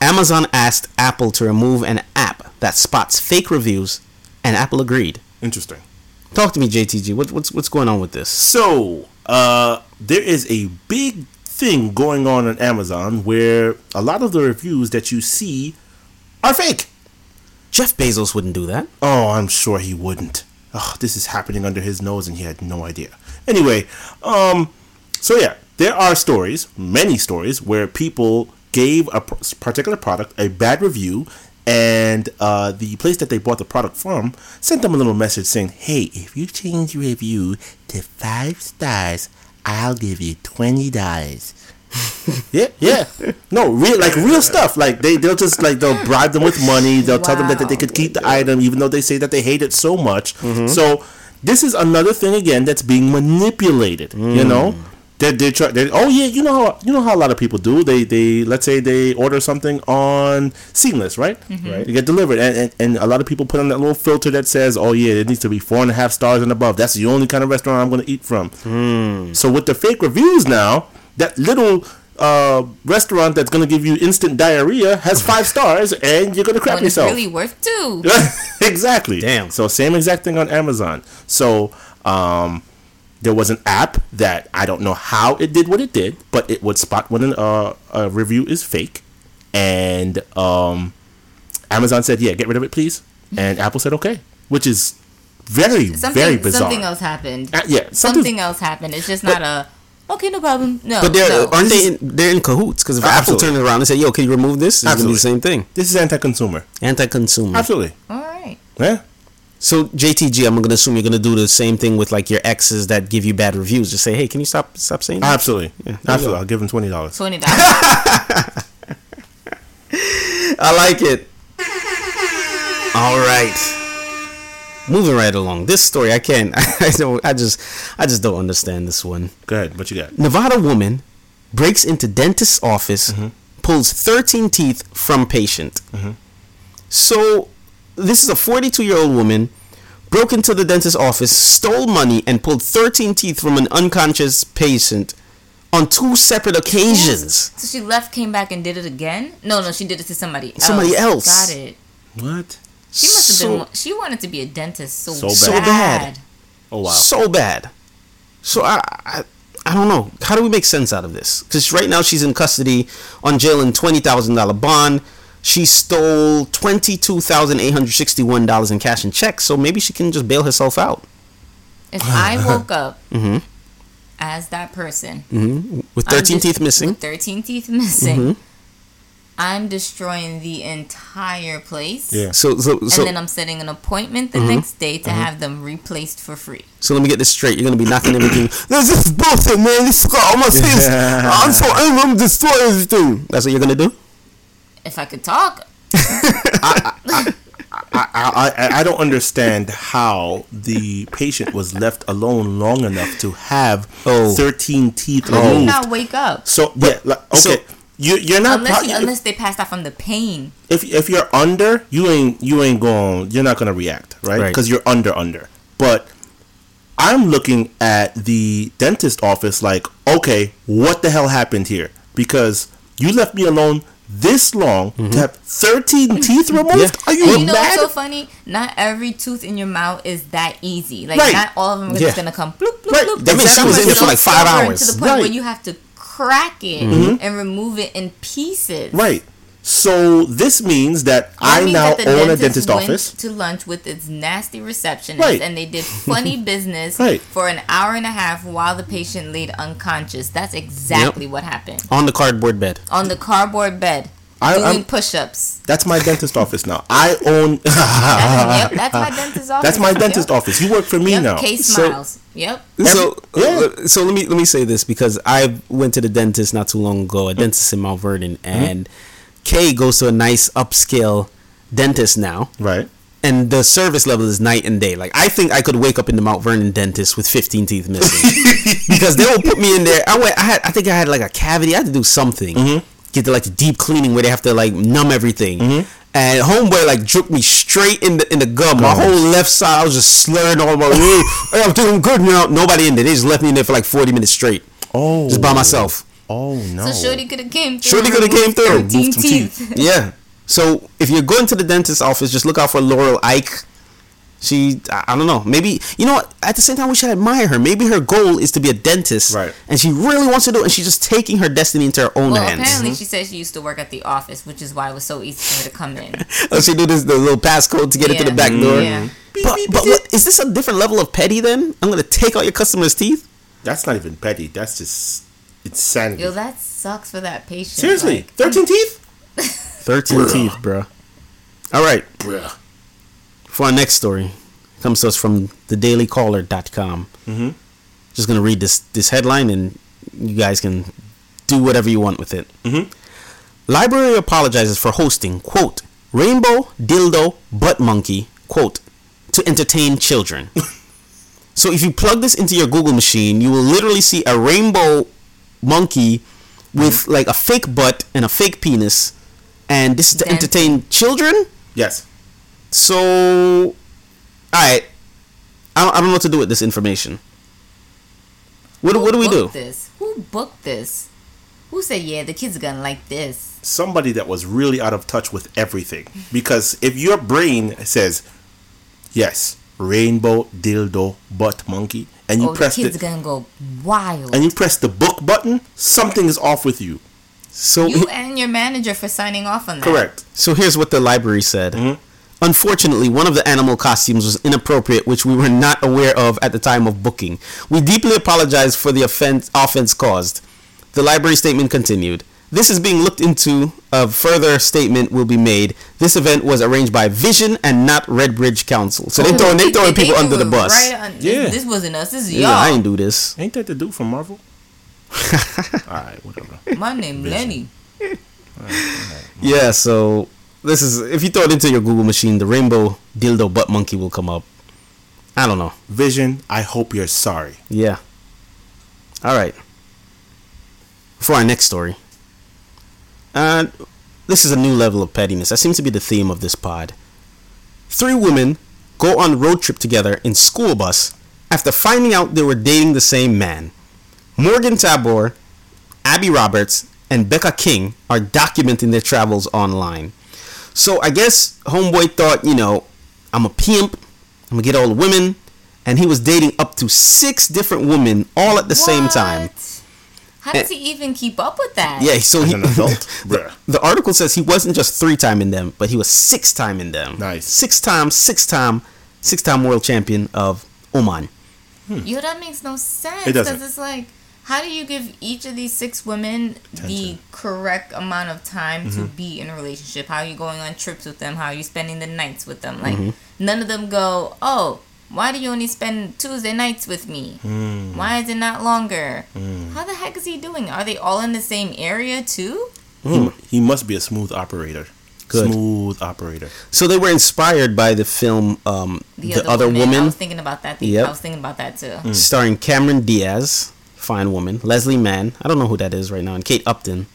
Amazon asked Apple to remove an app that spots fake reviews, and Apple agreed. Interesting. Talk to me, JTG. What, what's what's going on with this? So, uh, there is a big thing going on on Amazon where a lot of the reviews that you see are fake. Jeff Bezos wouldn't do that. Oh, I'm sure he wouldn't. Oh, this is happening under his nose and he had no idea. Anyway, um, so yeah, there are stories, many stories, where people gave a particular product a bad review and uh, the place that they bought the product from sent them a little message saying, hey, if you change your review to five stars, I'll give you $20. Yeah, yeah. No, real like real stuff. Like they they'll just like they'll bribe them with money. They'll tell them that, that they could keep the item even though they say that they hate it so much. Mm-hmm. So this is another thing again that's being manipulated. You Mm. know. They they try. They, oh yeah, you know how you know how a lot of people do. They they let's say they order something on Seamless, right? Right. You get delivered, and, and and a lot of people put on that little filter that says, "Oh yeah, it needs to be four and a half stars and above." That's the only kind of restaurant I'm going to eat from. Hmm. So with the fake reviews now, that little uh, restaurant that's going to give you instant diarrhea has five stars, and you're going to crap When it's yourself. really worth two. exactly. Damn. So same exact thing on Amazon. So um, there was an app that I don't know how it did what it did, but it would spot when an, uh, a review is fake, and um, Amazon said, "Yeah, get rid of it, please," and Apple said, "Okay," which is very Something, very bizarre. something else happened. Uh, yeah, something. something else happened. It's just not a okay, no problem. No, But they're no. Uh, aren't they? In, they're in cahoots because if Apple Absolutely. turns around and say, "Yo, can you remove this?" It's gonna be the Absolutely. same thing. This is anti-consumer. Anti-consumer. Absolutely. All right. Yeah. So JTG, I'm gonna assume you're gonna do the same thing with like your exes that give you bad reviews. Just say, "Hey, can you stop stop saying that?" Absolutely. there you Absolutely. I'll give them twenty dollars. Twenty dollars. I like it. All right. Moving right along. This story, I can't. I don't. I just. I just don't understand this one. Go ahead. What you got? Nevada woman breaks into dentist's office, mm-hmm. pulls 13 teeth from patient. Mm-hmm. So, this is a 42 year old woman broke into the dentist's office, stole money, and pulled 13 teeth from an unconscious patient on two separate occasions. so she left, came back, and did it again. No, no, she did it to somebody else. Somebody else. Got it. What? She must have So- been. She wanted to be a dentist so, So bad. So bad. Oh wow. So bad. So I, I, I don't know. How do we make sense out of this? Because right now she's in custody on jail and twenty thousand dollar bond. She stole twenty two thousand eight hundred sixty one dollars in cash and checks. So maybe she can just bail herself out If I woke up Mm-hmm. as that person, with I'm thirteen just- teeth missing. with thirteen teeth missing, I'm destroying the entire place. Yeah. So so so and then I'm setting an appointment the mm-hmm. next day to mm-hmm. have them replaced for free. so let me get this straight. You're gonna be knocking everything. There's this is bullshit, man. This got all my face. I'm so angry. I'm destroy everything. That's what you're gonna do. If I could talk, I, I, I don't understand how the patient was left alone long enough to have Oh. 13 teeth how do you not wake up? So yeah, like, okay. so- you you're not Unless, pro- you, unless they passed out from the pain. if if you're under, you ain't you ain't going you're not gonna react, right? Right. Because you're under under. But I'm looking at the dentist office like, okay, what the hell happened here? Because you left me alone this long to mm-hmm. have 13 teeth removed. Yeah. Are you, And you know what's so funny? Not every tooth in your mouth is that easy. Like Right. not all of them are Yeah. just gonna come bloop bloop Right. bloop. That means she Some was are in there for like five hours. to the point Right. where you have to crack it Mm-hmm. and remove it in pieces. Right. So this means that That I means now that own a dentist office. to lunch with its nasty receptionist, Right. and they did funny business Right. for an hour and a half while the patient laid unconscious. That's exactly what happened On the cardboard bed. on the cardboard bed, I- doing I'm- push-ups. That's my dentist office now. I own. That's, yep, that's my dentist office. That's my dentist Yep. office. You work for me Yep, now. Case So- smiles. Yep. So yeah. uh, so let me let me say this because I went to the dentist not too long ago, a mm-hmm. dentist in Mount Vernon, mm-hmm. and Kay goes to a nice upscale dentist now. Right. and the service level is night and day. Like I think I could wake up in the Mount Vernon dentist with 15 teeth missing because they will put me in there. I went. I had. I think I had like a cavity. I had to do something. Mm-hmm. Get to like the deep cleaning where they have to like numb everything. And homeboy like dropped me straight in the in the gum. My whole left side, I was just slurring all my. hey, I'm doing good now. Nobody in there. They just left me in there for like 40 minutes straight, Oh. just by myself. Oh no. So Shorty could have came through. Shorty coulda came through. 13 some teeth. Yeah. So if you're going to the dentist office, just look out for Laurel Ike. She, I I don't know. Maybe you know what? At the same time, we should admire her. Maybe her goal is to be a dentist, Right. And she really wants to do it, and she's just taking her destiny into her own Well, hands. apparently mm-hmm. she said she used to work at the office, which is why it was so easy for her to come in. Oh, she do this the little passcode to get into the back door. Yeah. Mm-hmm. But but what, is this a different level of petty? Then I'm gonna take out your customers' teeth. That's not even petty. That's just insanity. Yo, that sucks for that patient. Seriously, Like, 13 teeth? Thirteen teeth, bro. All right. Bruh. For our next story, comes to us from thedailycaller.com. Mm-hmm. Just gonna read this this headline, and you guys can do whatever you want with it. Mm-hmm. Library apologizes for hosting quote rainbow dildo butt monkey quote to entertain children. so if you plug this into your Google machine, you will literally see a rainbow monkey with like a fake butt and a fake penis, and this is to Dancing. entertain children. Yes. So, alright. I don't, I don't know what to do with this information. What, do- who what do we do? booked This? Who booked this? Who said, yeah, the kids are gonna like this? Somebody that was really out of touch with everything. Because if your brain says, yes, rainbow dildo butt monkey, and you oh, the press kids the, are gonna go wild. and you press the book button, something is off with you. So, you and your manager for signing off on that. Correct. so here's what the library said. Mm-hmm. Unfortunately, one of the animal costumes was inappropriate, which we were not aware of at the time of booking. We deeply apologize for the offense, offense caused. The library statement continued. This is being looked into. A further statement will be made. This event was arranged by Vision and not Redbridge Council. So they Oh, throwing they throwing they people under the bus. Right on, Yeah. this, this wasn't us. This is Yeah, I y'all. I ain't do this. Ain't that the dude from Marvel? Alright, whatever. My name Lenny. Yeah, so this is if you throw it into your Google machine, the rainbow dildo butt monkey will come up. I don't know. Vision, I hope you're sorry. Yeah. All right. For our next story, uh, this is a new level of pettiness. That seems to be the theme of this pod. Three women go on road trip together in school bus after finding out they were dating the same man. Morgan Tabor, Abby Roberts, and Becca King are documenting their travels online. So I guess homeboy thought, you know, I'm a pimp, I'm gonna get all the women, and he was dating up to six different women all at the same time. What? How does he even keep up with that? Yeah, so As he an adult? Bruh. the article says he wasn't just three time in them, but he was six time in them. Nice. Six time, six time, six time world champion of Oman. Yo, that makes no sense. It doesn't. Because it's like, How do you give each of these six women the correct amount of time to Mm-hmm. be in a relationship? How are you going on trips with them? How are you spending the nights with them? Like Mm-hmm. none of them go, "Oh, why do you only spend Tuesday nights with me? Mm. Why is it not longer?" How the heck is he doing? Are they all in the same area too? He, he must be a smooth operator. Good. Smooth operator. So they were inspired by the film um, The, Other, I Woman, was thinking about that. Yep. I was thinking about that too. starring Cameron Diaz, fine woman, Leslie Mann, I don't know who that is right now, and Kate Upton,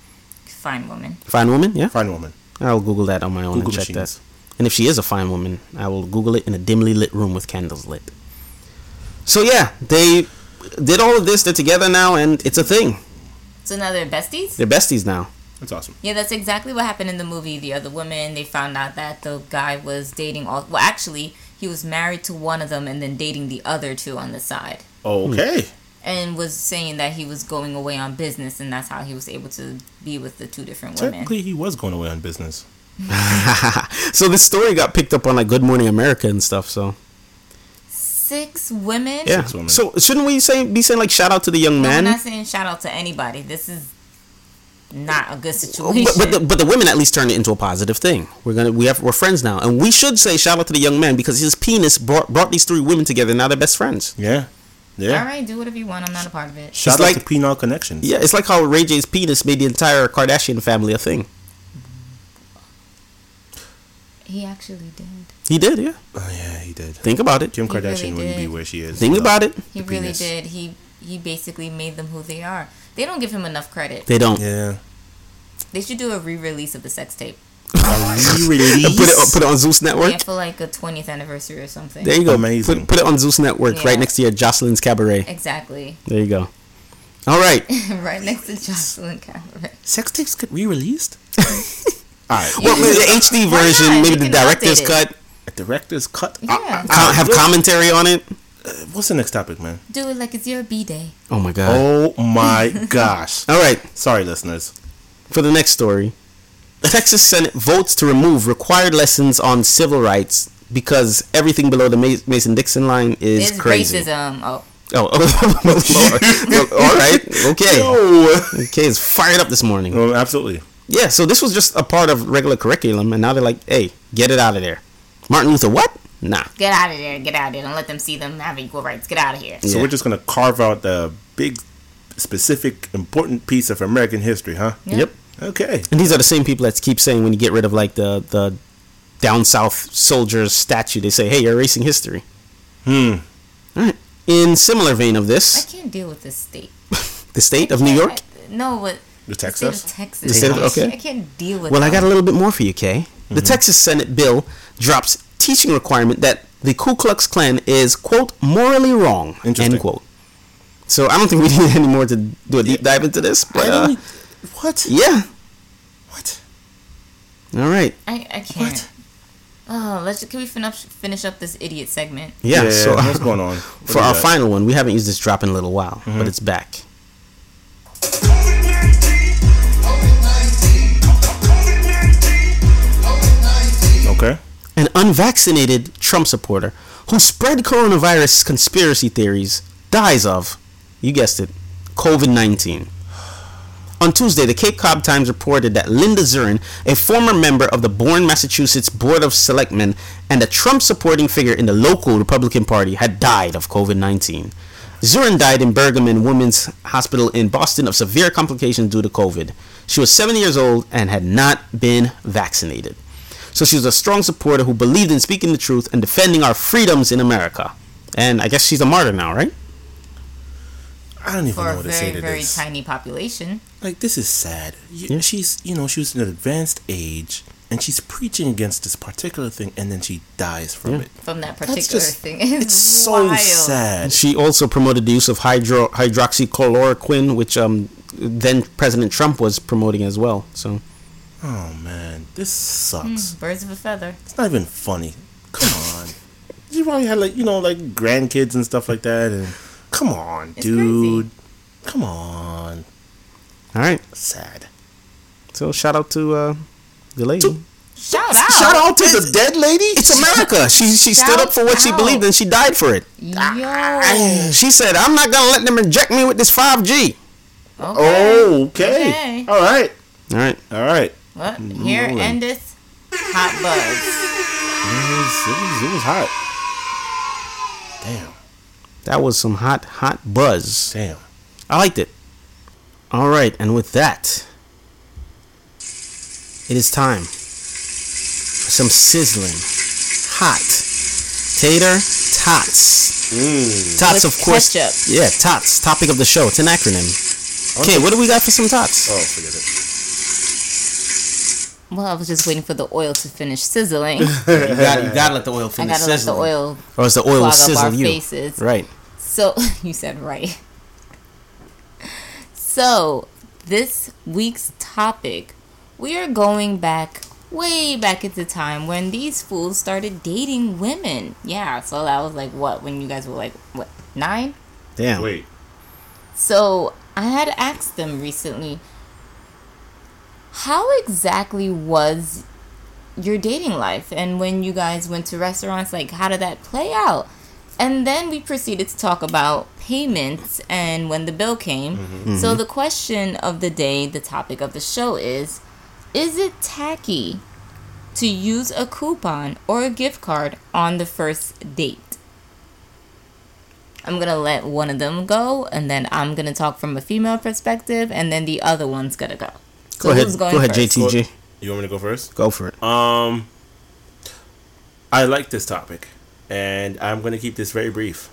Fine woman. fine woman, yeah. Fine woman. I'll Google that on my own Google and check machines. that. And if she is a fine woman, I will Google it in a dimly lit room with candles lit. So yeah, they did all of this. They're together now, and it's a thing. So now they're besties. They're besties now. That's awesome. Yeah, that's exactly what happened in the movie. The other woman, they found out that the guy was dating all. Well, actually, he was married to one of them and then dating the other two on the side, Okay. Hmm. And was saying that he was going away on business, and that's how he was able to be with the two different women. Technically, he was going away on business. so this story got picked up on like Good Morning America and stuff. So Six women. yeah. women. So shouldn't we say be saying like shout out to the young No, man? I'm not saying shout out to anybody. This is not a good situation. But, but the but the women at least turned it into a positive thing. We're gonna we have we're friends now, and we should say shout out to the young man because his penis brought brought these three women together. Now they're best friends. Yeah. Yeah. All right, do whatever you want. I'm not a part of it. Shout It's out like- to Penal Connections. Yeah, it's like how Ray J's penis made the entire Kardashian family a thing. He actually did. He did, yeah. Oh, yeah, he did. Think about it. Kim He really Kardashian wouldn't be where she is. Think about it. He really penis. did. He he basically made them who they are. They don't give him enough credit. They don't. Yeah. They should do a re-release of the sex tape. Re-release. Put it put it on Zeus Network. Yeah, for like a 20th anniversary or something. There you go. Amazing. Put, put it on Zeus Network Yeah. right next to your Joseline's Cabaret. Exactly. There you go. All right. right next to Joseline Cabaret. Sex tapes get re-released. All right. Well, maybe the HD version, maybe the director's cut. A director's cut. Yeah. Uh, uh, Co- have commentary on it. Uh, what's the next topic, man? Do it like it's your b-day. Oh my god. Oh my gosh. All right. Sorry, listeners. For the next story, Texas Senate votes to remove required lessons on civil rights because everything below the Mason Dixon line is It's crazy. racism. Oh, Oh, oh Lord. All right. Okay. No. Okay, it's fired up this morning. Oh, absolutely. Yeah, so this was just a part of regular curriculum, and now they're like, hey, get it out of there. Martin Luther, what? Nah. get out of there. Get out of there. Don't let them see them have equal rights. Get out of here. So Yeah. we're just gonna carve out the big, specific, important piece of American history, huh? Yeah. Yep. Okay. And these are the same people that keep saying when you get rid of like the the down south soldiers statue, they say, "Hey, you're erasing history." Hmm. All right. In similar vein of this, I can't deal with this state. the state of New York. I- no, what? The The state Texas. of Texas. The state of- I can't- okay. I can't deal with. Well, I them. got a little bit more for you, Kay. The Texas Senate bill drops teaching requirement that the Ku Klux Klan is quote morally wrong Interesting. end quote. So I don't think we need any more to do a deep dive into this, but Why uh, don't we- what? yeah. What? All right. I, I can't. Oh, let's can we finish finish up this idiot segment? Yeah. so what's going on? What for our that? final one, we haven't used this drop in a little while, but mm-hmm. it's back. Okay. An unvaccinated Trump supporter who spread coronavirus conspiracy theories dies of, you guessed it, COVID 19. On Tuesday, the Cape Cod Times reported that Linda Zuern, a former member of the Bourne, Massachusetts Board of Selectmen and a Trump supporting figure in the local Republican Party, had died of COVID 19. Zuern died in Brigham Women's Hospital in Boston of severe complications due to COVID. She was 70 years old and had not been vaccinated. So she was a strong supporter who believed in speaking the truth and defending our freedoms in America. And I guess she's a martyr now, right? I don't even For know a what to say very to very this. tiny population. Like this is sad. Yeah. She's, you know, she was in an advanced age, and she's preaching against this particular thing, and then she dies from Yeah. it. From that particular just, thing, it's, it's so wild. sad. She also promoted the use of hydro hydroxychloroquine, which um then President Trump was promoting as well. So Oh man, this sucks. Birds of a feather. It's not even funny. Come on. You probably had like you know like grandkids and stuff like that, and come on, It's dude. Come on. all right. Sad. So shout out to uh the lady. To- Shout out. Shout out to the dead lady. It's America. She she stood up for what she believed and she died for it. Yo. She said, "I'm not gonna let them inject me with this 5G." Oh, okay. Okay. All right. All right. All right. What? Here rolling. endeth hot buzz. It was, it was, it was hot. Damn. That was some hot, hot buzz. Damn. I liked it. All right, and with that, it is time for some sizzling, hot tater tots. Mmm. Tots, With of course. ketchup. Yeah, tots. Topic of the show. It's an acronym. Okay, what do we got for some tots? Oh, forget it. Well, I was just waiting for the oil to finish sizzling. You got you gotta let the oil finish I finish gotta let the oil or else the oil will sizzle you. faces. Right. So you said right. So this week's topic, we are going back way back at the time when these fools started dating women. Yeah, so that was like what when you guys were like what nine? Damn. Wait. So I had asked them recently, how exactly was your dating life? And when you guys went to restaurants, like how did that play out? And then we proceeded to talk about payments and when the bill came. Mm-hmm. Mm-hmm. So the question of the day, the topic of the show is Is it tacky to use a coupon or a gift card on the first date? I'm gonna let one of them go, and then I'm gonna talk from a female perspective, and then the other one's gonna go. So Go ahead. who's going Go ahead, first? JTG. You want me to go first? Go for it. Um, I like this topic, and I'm going to keep this very brief.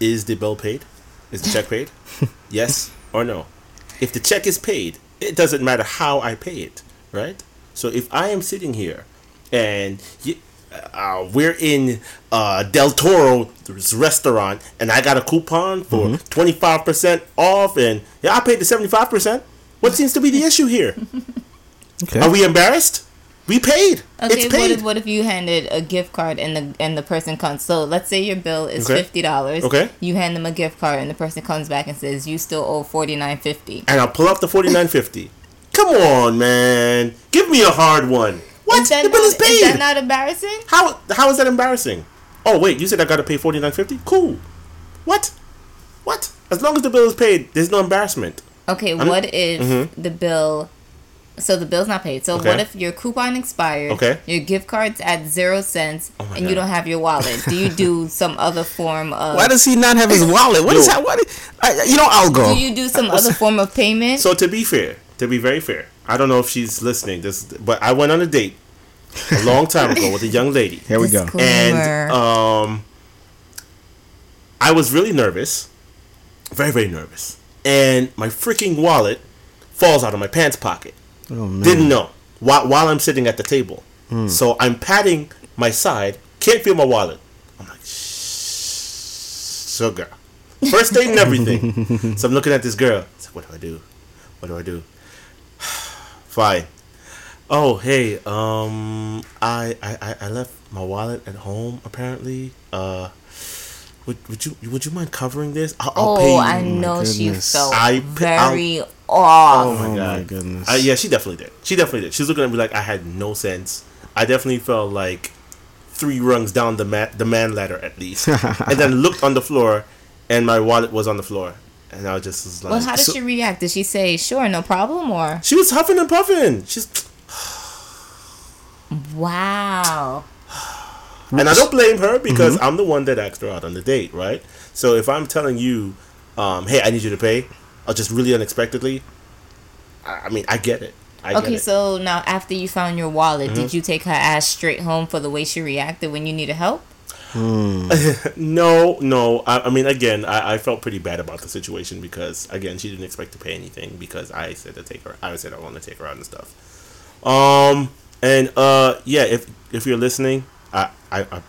Is the bill paid? Is the check paid? yes or no? If the check is paid, it doesn't matter how I pay it, right? So if I am sitting here and y uh, we're in uh, Del Toro's restaurant and I got a coupon for 25% off and yeah, I paid the 75%. What seems to be the issue here? Okay. Are we embarrassed? We paid. Okay, it's what if, what if you handed a gift card and the and the person comes? So let's say your bill is Okay. fifty dollars. Okay. You hand them a gift card and the person comes back and says you still owe forty nine fifty. and I'll pull up the forty nine fifty. Come on, man. Give me a hard one. What? Is that, the bill not, is paid. is that not embarrassing? how how is that embarrassing? Oh wait, you said I got to pay forty nine fifty. Cool. What? What? As long as the bill is paid, there's no embarrassment. Okay, what if the bill? So the bill's not paid. So Mm-hmm. Okay. what if your coupon expired? Okay. Your gift card's at zero cents, Oh my and you don't have your wallet. Do you do some other form of? Why does he not have his wallet? What is Yo. that? What? I, you know, I'll go. do you do some other form of payment? So to be fair, to be very fair, I don't know if she's listening. This, but I went on a date a long time ago with a young lady. Here we go. And um, I was really nervous, very very nervous, and my freaking wallet falls out of my pants pocket. Oh man. Didn't know while while I'm sitting at the table, so I'm patting my side, can't feel my wallet. I'm like, "Shh, sugar, first date and everything. so I'm looking at this girl. Like, what do I do? What do I do? Fine. Oh hey, um, I, I I- I left my wallet at home apparently. Uh, would would you would you mind covering this? I'll, I'll pay oh, you. I know she goodness. felt I pa- very off. Oh my Oh god! my goodness. Uh, yeah, she definitely did. She definitely did. She's looking at me like I had no sense. I definitely felt like three rungs down the ma- the man ladder at least, and then looked on the floor, and my wallet was on the floor, and I was just was like, well, how did so- she react? Did she say sure, no problem, or she was huffing and puffing. She's wow? And I don't blame her because I'm the one that asked her out on the date, right? So if I'm telling you, um, hey, I need you to pay, or just really unexpectedly, I, I mean, I get it. I get Okay, it. so now after you found your wallet, Mm-hmm. did you take her ass straight home for the way she reacted when you needed help? No, no. I, I mean, again, I, I felt pretty bad about the situation because, again, she didn't expect to pay anything because I said to take her. I said I want to take her out and stuff. Um, and uh, yeah, if if you're listening, I I I'm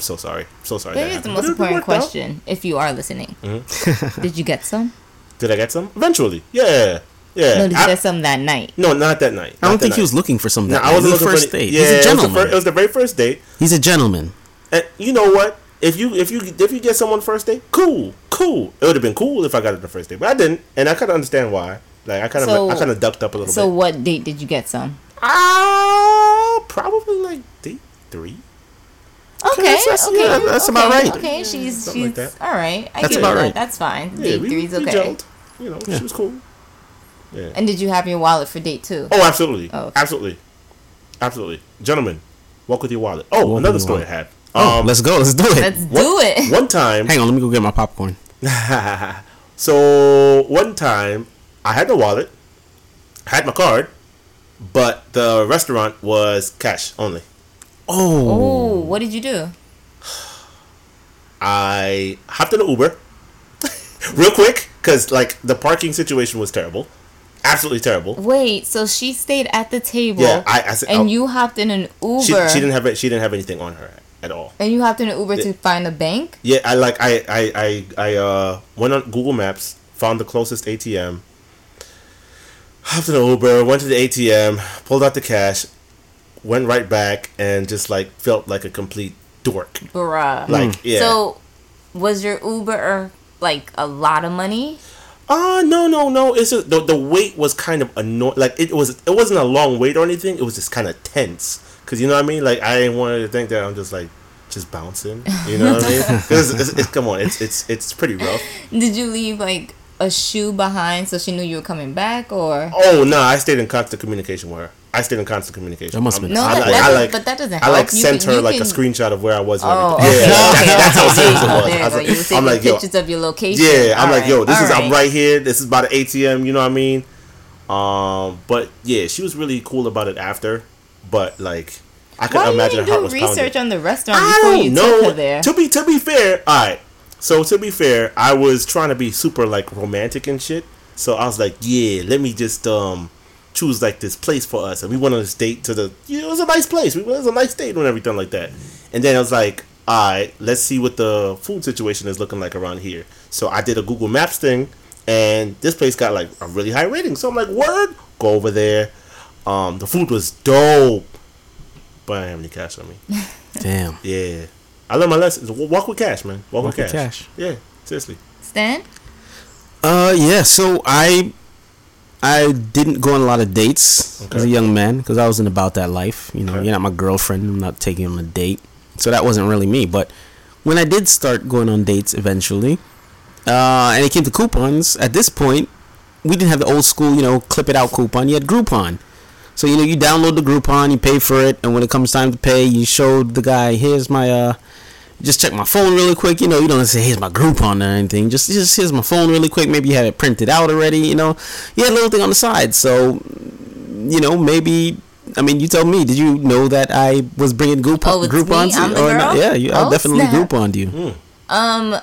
so sorry, so sorry. But that here's the most important worked out. question: If you are listening, Mm-hmm. did you get some? Did I get some? Eventually, yeah, yeah. No, did you I- get some that night? no, not that night. I don't Not that think he was looking for something. No, that I wasn't It was the first for date. Yeah, He's a it was, the fir- it was the very first date. He's a gentleman. And you know what? If you if you if you get someone first date, cool, cool. It would have been cool if I got it the first date, but I didn't, and I kind of understand why. Like I kind of So- I kind of ducked up a little So bit. So what date did you get some? Ah, probably like date three. Okay, that's- okay, yeah, that's about right. Okay, she's something she's like that. all right. I That's about her that. right. That's fine. Yeah, date we, three's we okay. gelled. you know, she was cool. Yeah. And did you have your wallet for date two? Oh, absolutely, Oh, okay. absolutely, absolutely, gentlemen. Walk with your wallet. Oh, Walk another story wallet. I had. Oh, Um, let's go. Let's do it. Let's one- do it. One time, Hang on, let me go get my popcorn. so one time, I had the wallet, had my card, but the restaurant was cash only. Oh, Oh, what did you do? I hopped in an Uber real quick because like the parking situation was terrible, absolutely terrible. Wait, so she stayed at the table. Yeah, I- I said- and oh. you hopped in an Uber. She, she didn't have. She didn't have anything on her at all. And you hopped in an Uber to find a bank. Yeah, I like I I I I uh went on Google Maps, found the closest ATM. Hopped in an Uber, went to the ATM, pulled out the cash, went right back, and just like felt like a complete dork. Bruh. Like yeah. So, was your Uber like a lot of money? Uh no no no. It's just the the wait was kind of annoying. Like it was it wasn't a long wait or anything. It was just kind of tense. Cause you know what I mean. Like I didn't want to think that I'm just like just bouncing. You know what I mean? Cause it's, it's, come on, it's it's it's pretty rough. Did you leave like a shoe behind so she knew you were coming back, or Oh no, I stayed in constant communication with her. I stayed in constant communication. That must've I'm- No, I that- like, I like, but that doesn't I like help. Sent can- her you like a screenshot of where I was. Oh, okay, yeah, that- that's how serious it was. there I was like, was I'm like, yo, pictures of your location. yeah, I'm All like, yo, this all is I'm right. right here. This is by the ATM. You know what I mean? Um, but yeah, she was really cool about it after. But like, I could Why imagine you her heart didn't was do pounding. research on the restaurant I before don't you know. took her there? To be to be fair, all right. So to be fair, I was trying to be super like romantic and shit. So I was like, yeah, let me just um choose like this place for us, and we went on this date to the. You know, it was a nice place. We it was a nice date and everything like that. And then I was like, all right, let's see what the food situation is looking like around here. So I did a Google Maps thing, and this place got like a really high rating. So I'm like, word, go over there. Um, the food was dope, but I didn't have any cash on me. damn. Yeah. I learned my lesson. Walk with cash, man. Walk, Walk with with cash. cash. Yeah, seriously. Stan? Uh, yeah. So I, I didn't go on a lot of dates as a young man because I wasn't about that life. You know, Okay. you're not my girlfriend. I'm not taking on a date, so that wasn't really me. But when I did start going on dates eventually, uh, and it came to coupons. At this point, we didn't have the old school, you know, clip it out coupon. You had Groupon. So you know, you download the Groupon, you pay for it, and when it comes time to pay, you show the guy, "Here's my uh." Just check my phone really quick, you know. You don't say here's my Groupon or anything. Just just here's my phone really quick. Maybe you have it printed out already, you know. You had a little thing on the side, so you know maybe. I mean, you tell me. Did you know that I was bringing Groupon, Oh, it's me? Groupons? I'm the or not? Yeah, you, I Oh, definitely snap. Grouponed you. Hmm. Um,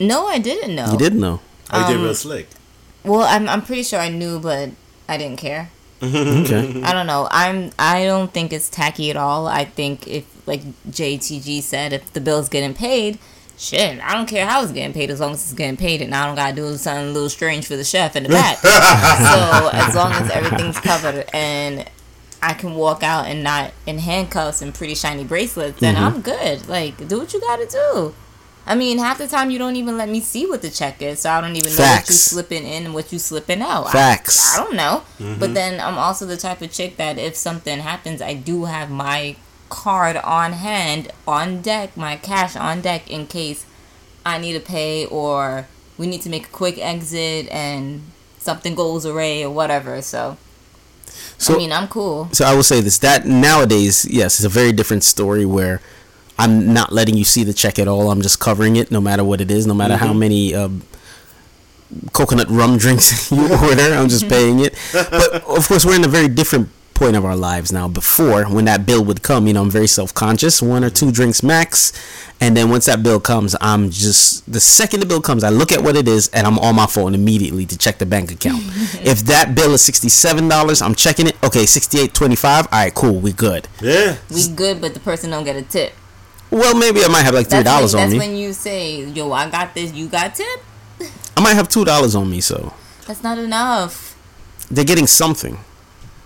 no, I didn't know. You didn't know. Oh, you did Um, real slick. Well, I'm I'm pretty sure I knew, but I didn't care. Okay. I don't know. I'm I don't think it's tacky at all. I think if like JTG said, if the bill's getting paid, shit, I don't care how it's getting paid as long as it's getting paid, and I don't gotta do something a little strange for the chef in the back. so as long as everything's covered and I can walk out and not in handcuffs and pretty shiny bracelets, then mm-hmm. I'm good. Like, do what you gotta do. I mean, half the time you don't even let me see what the check is, so I don't even know what you Facts. slipping in and what you slipping out. Facts. I, don't know. But mm-hmm. then I'm also the type of chick that if something happens, I do have my card on hand, on deck, my cash on deck in case I need to pay or we need to make a quick exit and something goes awry or whatever. So, So I mean, I'm cool. so I will say this: that nowadays, yes, it's a very different story where I'm not letting you see the check at all. I'm just covering it, no matter what it is, no matter how many um, coconut rum drinks you order. I'm just paying it. But of course, we're in a very different point of our lives now. Before, when that bill would come, you know, I'm very self conscious, one or two drinks max, and then once that bill comes, I'm just the second the bill comes, I look at what it is, and I'm on my phone immediately to check the bank account. if that bill is sixty seven dollars, I'm checking it. Okay, sixty eight twenty five. All right, cool, we good. Yeah. We good, but the person don't get a tip. Well, maybe I might have like three That's, when, dollars on that's me. That's when you say, "Yo, I got this. You got tip." I might have two dollars on me, so That's not enough. they're getting something.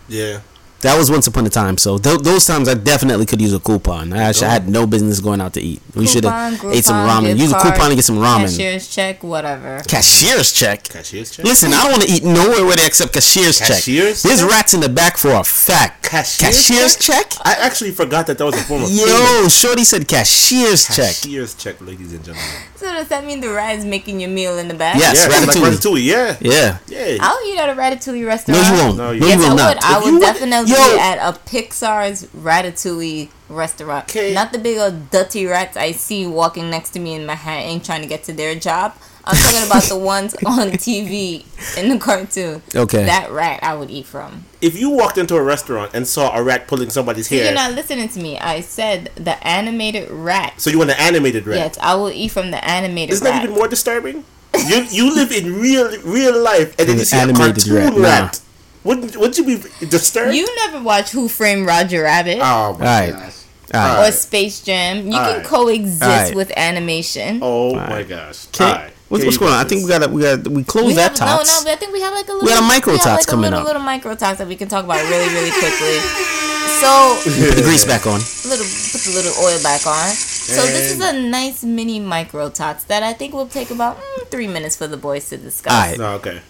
Yeah. That was once upon a time. So th- those times I definitely could use a coupon. I actually had no business going out to eat. We should have ate some ramen. gift Use a coupon to get some ramen. Cashier's check, whatever. Cashier's check. Cashier's check. Listen, I don't want to eat nowhere where they accept cashier's, Cashier's check. There's check? rats in the back for a fact. Cashier's check? I actually forgot that that was a form of Yo, payment. Shorty said cashier's check. Cashier's check, ladies and gentlemen. So does that mean the rat is making your meal in the back? Yes. Yeah, like Ratatouille. Ratatouille. Yeah. Yeah. Yeah. I'll eat at a ratatouille restaurant. No, you won't. No, No, you you, Yes, will I not. would. I If you would- definitely Yo. eat at a Pixar's Ratatouille restaurant. 'Kay. Not the big old dirty rats I see walking next to me in Manhattan trying to get to their job. I'm talking about the ones on TV in the cartoon. Okay. That rat I would eat from. If you walked into a restaurant and saw a rat pulling somebody's hair, You're not listening to me. I said the animated rat. so you want the animated rat? Yes, I will eat from the animated Isn't rat. that even more disturbing? You you live in real real life and then you An see a animated cartoon rat, rat. nah. Wouldn't wouldn't you be disturbed? You never watch Who Framed Roger Rabbit oh my Alright. gosh. Alright. or Space Jam. You can Alright. coexist Alright. with animation. Oh Alright. my gosh. Okay. Alright. What's, what's going on? I think we gotta we got we close We that have, no, tots. no, I think we have like a little. We got a micro we have, tots like, coming a little, up. Little micro tots that we can talk about really, really quickly. So, Put the grease back on. A little put the little oil back on. So this is a nice mini micro tots that I think will take about mm, three minutes for the boys to discuss. Alright. No, okay.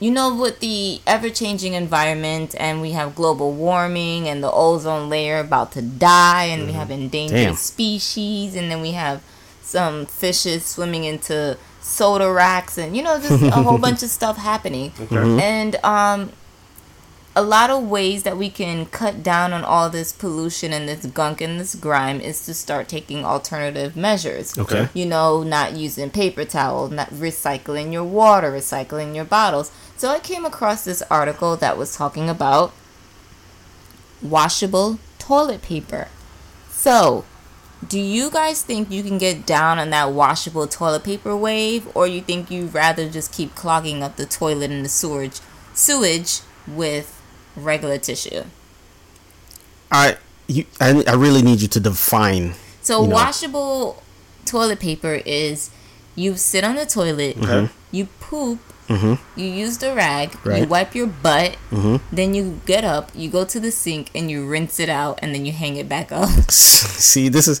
You know, with the ever changing environment, and we have global warming, and the ozone layer about to die, and we have endangered Damn. species, and then we have some fishes swimming into soda racks, and you know, just a whole bunch of stuff happening. And um, a lot of ways that we can cut down on all this pollution and this gunk and this grime is to start taking alternative measures. Okay. You know, not using paper towels, not recycling your water, recycling your bottles. So I came across this article that was talking about washable toilet paper. So, do you guys think you can get down on that washable toilet paper wave, or you think you'd rather just keep clogging up the toilet and the sewage, sewage with regular tissue? I you I, I really need you to define. So You know. washable toilet paper is you sit on the toilet, Okay. you poop, Mhm. you use the rag, you wipe your butt, Mhm. then you get up, you go to the sink and you rinse it out and then you hang it back up. See, this is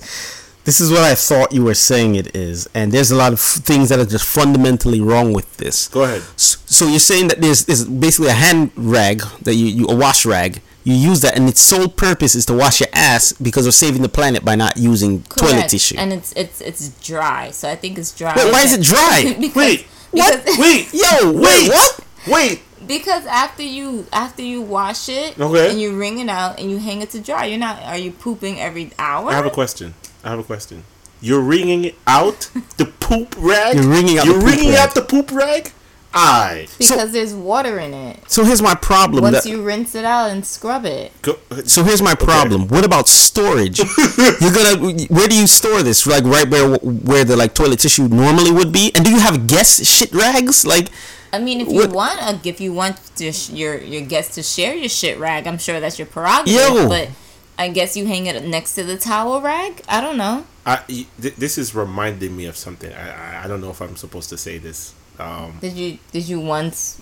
this is what I thought you were saying it is, and there's a lot of f- things that are just fundamentally wrong with this. Go ahead. S- So you're saying that there's, there's basically a hand rag that you, you a wash rag. You use that, and its sole purpose is to wash your ass because we're saving the planet by not using toilet tissue. And it's it's it's dry. So I think it's dry. Wait, why is it dry? because, Wait. because, Wait. Yo, wait, Wait. what? Wait. Because after you after you wash it Okay. and you wring it out and you hang it to dry, you're not are you pooping every hour? I have a question. I have a question. You're wringing it out the poop rag. You're wringing out You're the poop wringing rag. out the poop rag. I because there's water in it. So here's my problem. Once that- you rinse it out and scrub it. go. So here's my problem. What about storage? You're gonna where do you store this? Like right where where the like toilet tissue normally would be? And do you have guest shit rags? Like I mean, if you What- want, uh, if you want to sh- your your guests to share your shit rag, I'm sure that's your prerogative. Yo. But I guess you hang it next to the towel rag. I don't know. I, y- th- this is reminding me of something. I, I I don't know if I'm supposed to say this. Um, Did you did you once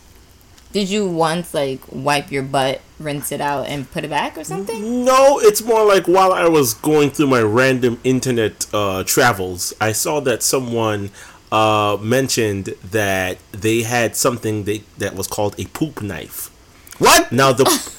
did you once like wipe your butt, rinse it out, and put it back or something? no, it's more like while I was going through my random internet uh, travels, I saw that someone uh, mentioned that they had something they, that was called a poop knife. what? Now the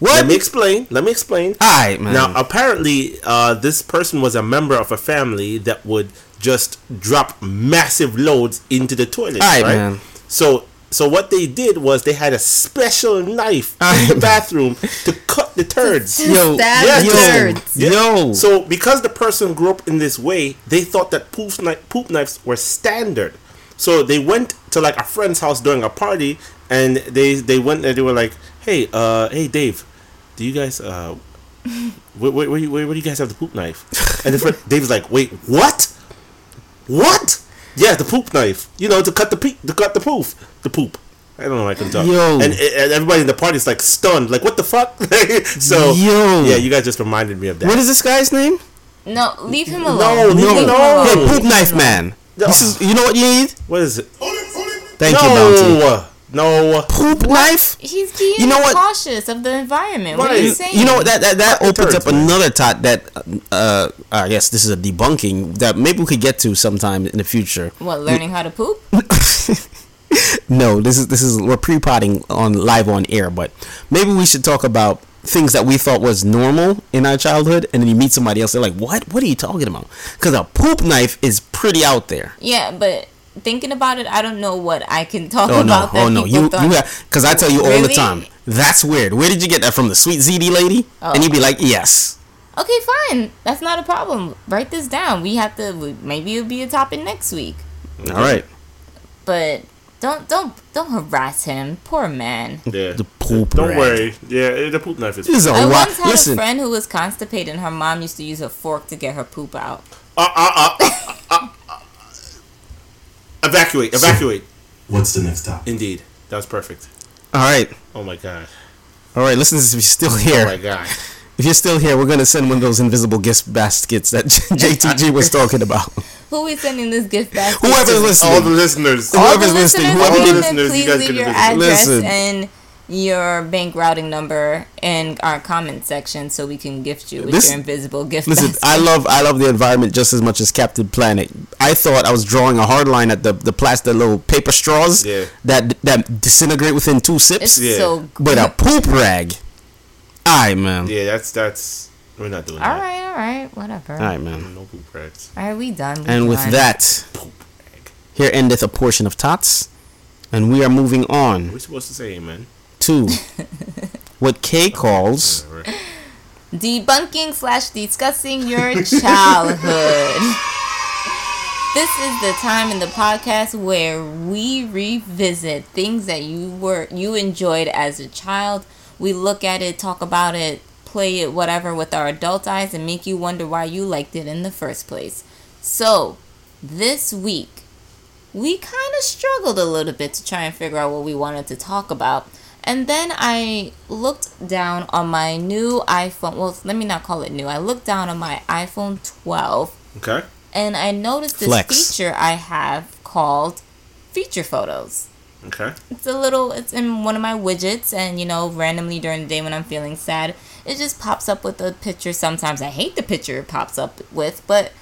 What? let me explain. Let me explain. Alright, man. Now, apparently, uh, this person was a member of a family that would just drop massive loads into the toilet. Aight, right? man. So, so what they did was they had a special knife in Aight, the man. bathroom to cut the turds. Yo, Stab Yeah, yo, turds. Yeah. yo. So, because the person grew up in this way, they thought that poop, kni- poop knives were standard. So they went to like a friend's house during a party, and they they went and they were like, "Hey, uh, hey Dave, do you guys uh, where where, where, where, where do you guys have the poop knife?" And the friend Dave's like, "Wait, what? What? Yeah, the poop knife. You know, to cut the pe- to cut the poop, the poop." I don't know. I can talk. Yo. And, and everybody in the party's like stunned, like, "What the fuck?" so, Yo. yeah, you guys just reminded me of that. what is this guy's name? No, leave him No, alone. leave No, him no. alone. Hey, poop knife man. No. This is you know what you need? What is it? Thank you, Bounty. No, No. Poop knife. He's being You know what? cautious of the environment. What are you saying? You know that that, that Fucking opens turds, up man. another thought that uh, I guess this is a debunking that maybe we could get to sometime in the future. What, learning how to poop? No, this is this is we're pre-potting on live on air, but maybe we should talk about things that we thought was normal in our childhood, and then you meet somebody else, they're like, "What? What are you talking about?" Because a poop knife is pretty out there. Yeah, but thinking about it, I don't know what I can talk Oh no! about. that Oh no! people You thought- you because I tell you all the time. That's weird. Where did you get that from? The sweet ZD lady? And you'd be like, "Yes." Okay, fine. That's not a problem. Write this down. We have to. Maybe it'll be a topic next week. All right. But don't don't don't harass him. Poor man. Yeah. The poop Don't rag. worry. Yeah, the poop knife is. This is a I wa- once had Listen, a friend who was constipated, and her mom used to use a fork to get her poop out. Uh, uh, uh, uh, uh, evacuate. Evacuate. What's the next stop? Indeed. That was perfect. all right, Oh my god. all right. Listen, to this if you're still here. Oh my god. if you're still here, we're gonna send one of those invisible gift baskets that JTG was talking about. Who we sending this gift basket? Whoever's listening, All the listeners. All the whoever's listening, listeners, whoever and did- then listeners, you please guys leave can your address Listen. and your bank routing number in our comment section so we can gift you with This- your invisible gift Listen, basket. I love I love the environment just as much as Captain Planet. I thought I was drawing a hard line at the the plastic little paper straws Yeah. that that disintegrate within two sips. it's Yeah. so But a poop rag, aye man, Yeah, that's that's. We're not doing All that. right, all right, whatever. all right man. No poop rags. All right, we done. we And with that, Poop rag. here endeth a portion of tots, and we are moving on We're supposed to say amen. To what Kay calls debunking slash discussing your childhood. this is the time in the podcast where we revisit things that you were you enjoyed as a child. We look at it, talk about it, play it, whatever, with our adult eyes, and make you wonder why you liked it in the first place. So, this week we kind of struggled a little bit to try and figure out what we wanted to talk about. And then I looked down on my new iPhone. Well, let me not call it new. I looked down on my iPhone 12 Okay. and I noticed this Flex. feature I have called feature photos. Okay. It's a little, it's in one of my widgets, and you know, randomly during the day when I'm feeling sad, it just pops up with a picture. Sometimes I hate the picture it pops up with, but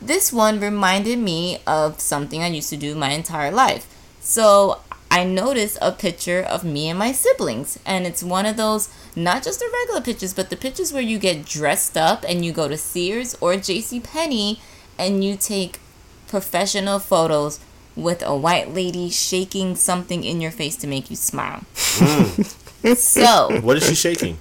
this one reminded me of something I used to do my entire life. So I noticed a picture of me and my siblings, and it's one of those not just the regular pictures, but the pictures where you get dressed up and you go to Sears or J.C. Penney and you take professional photos with a white lady shaking something in your face to make you smile. Mm. so What is she shaking?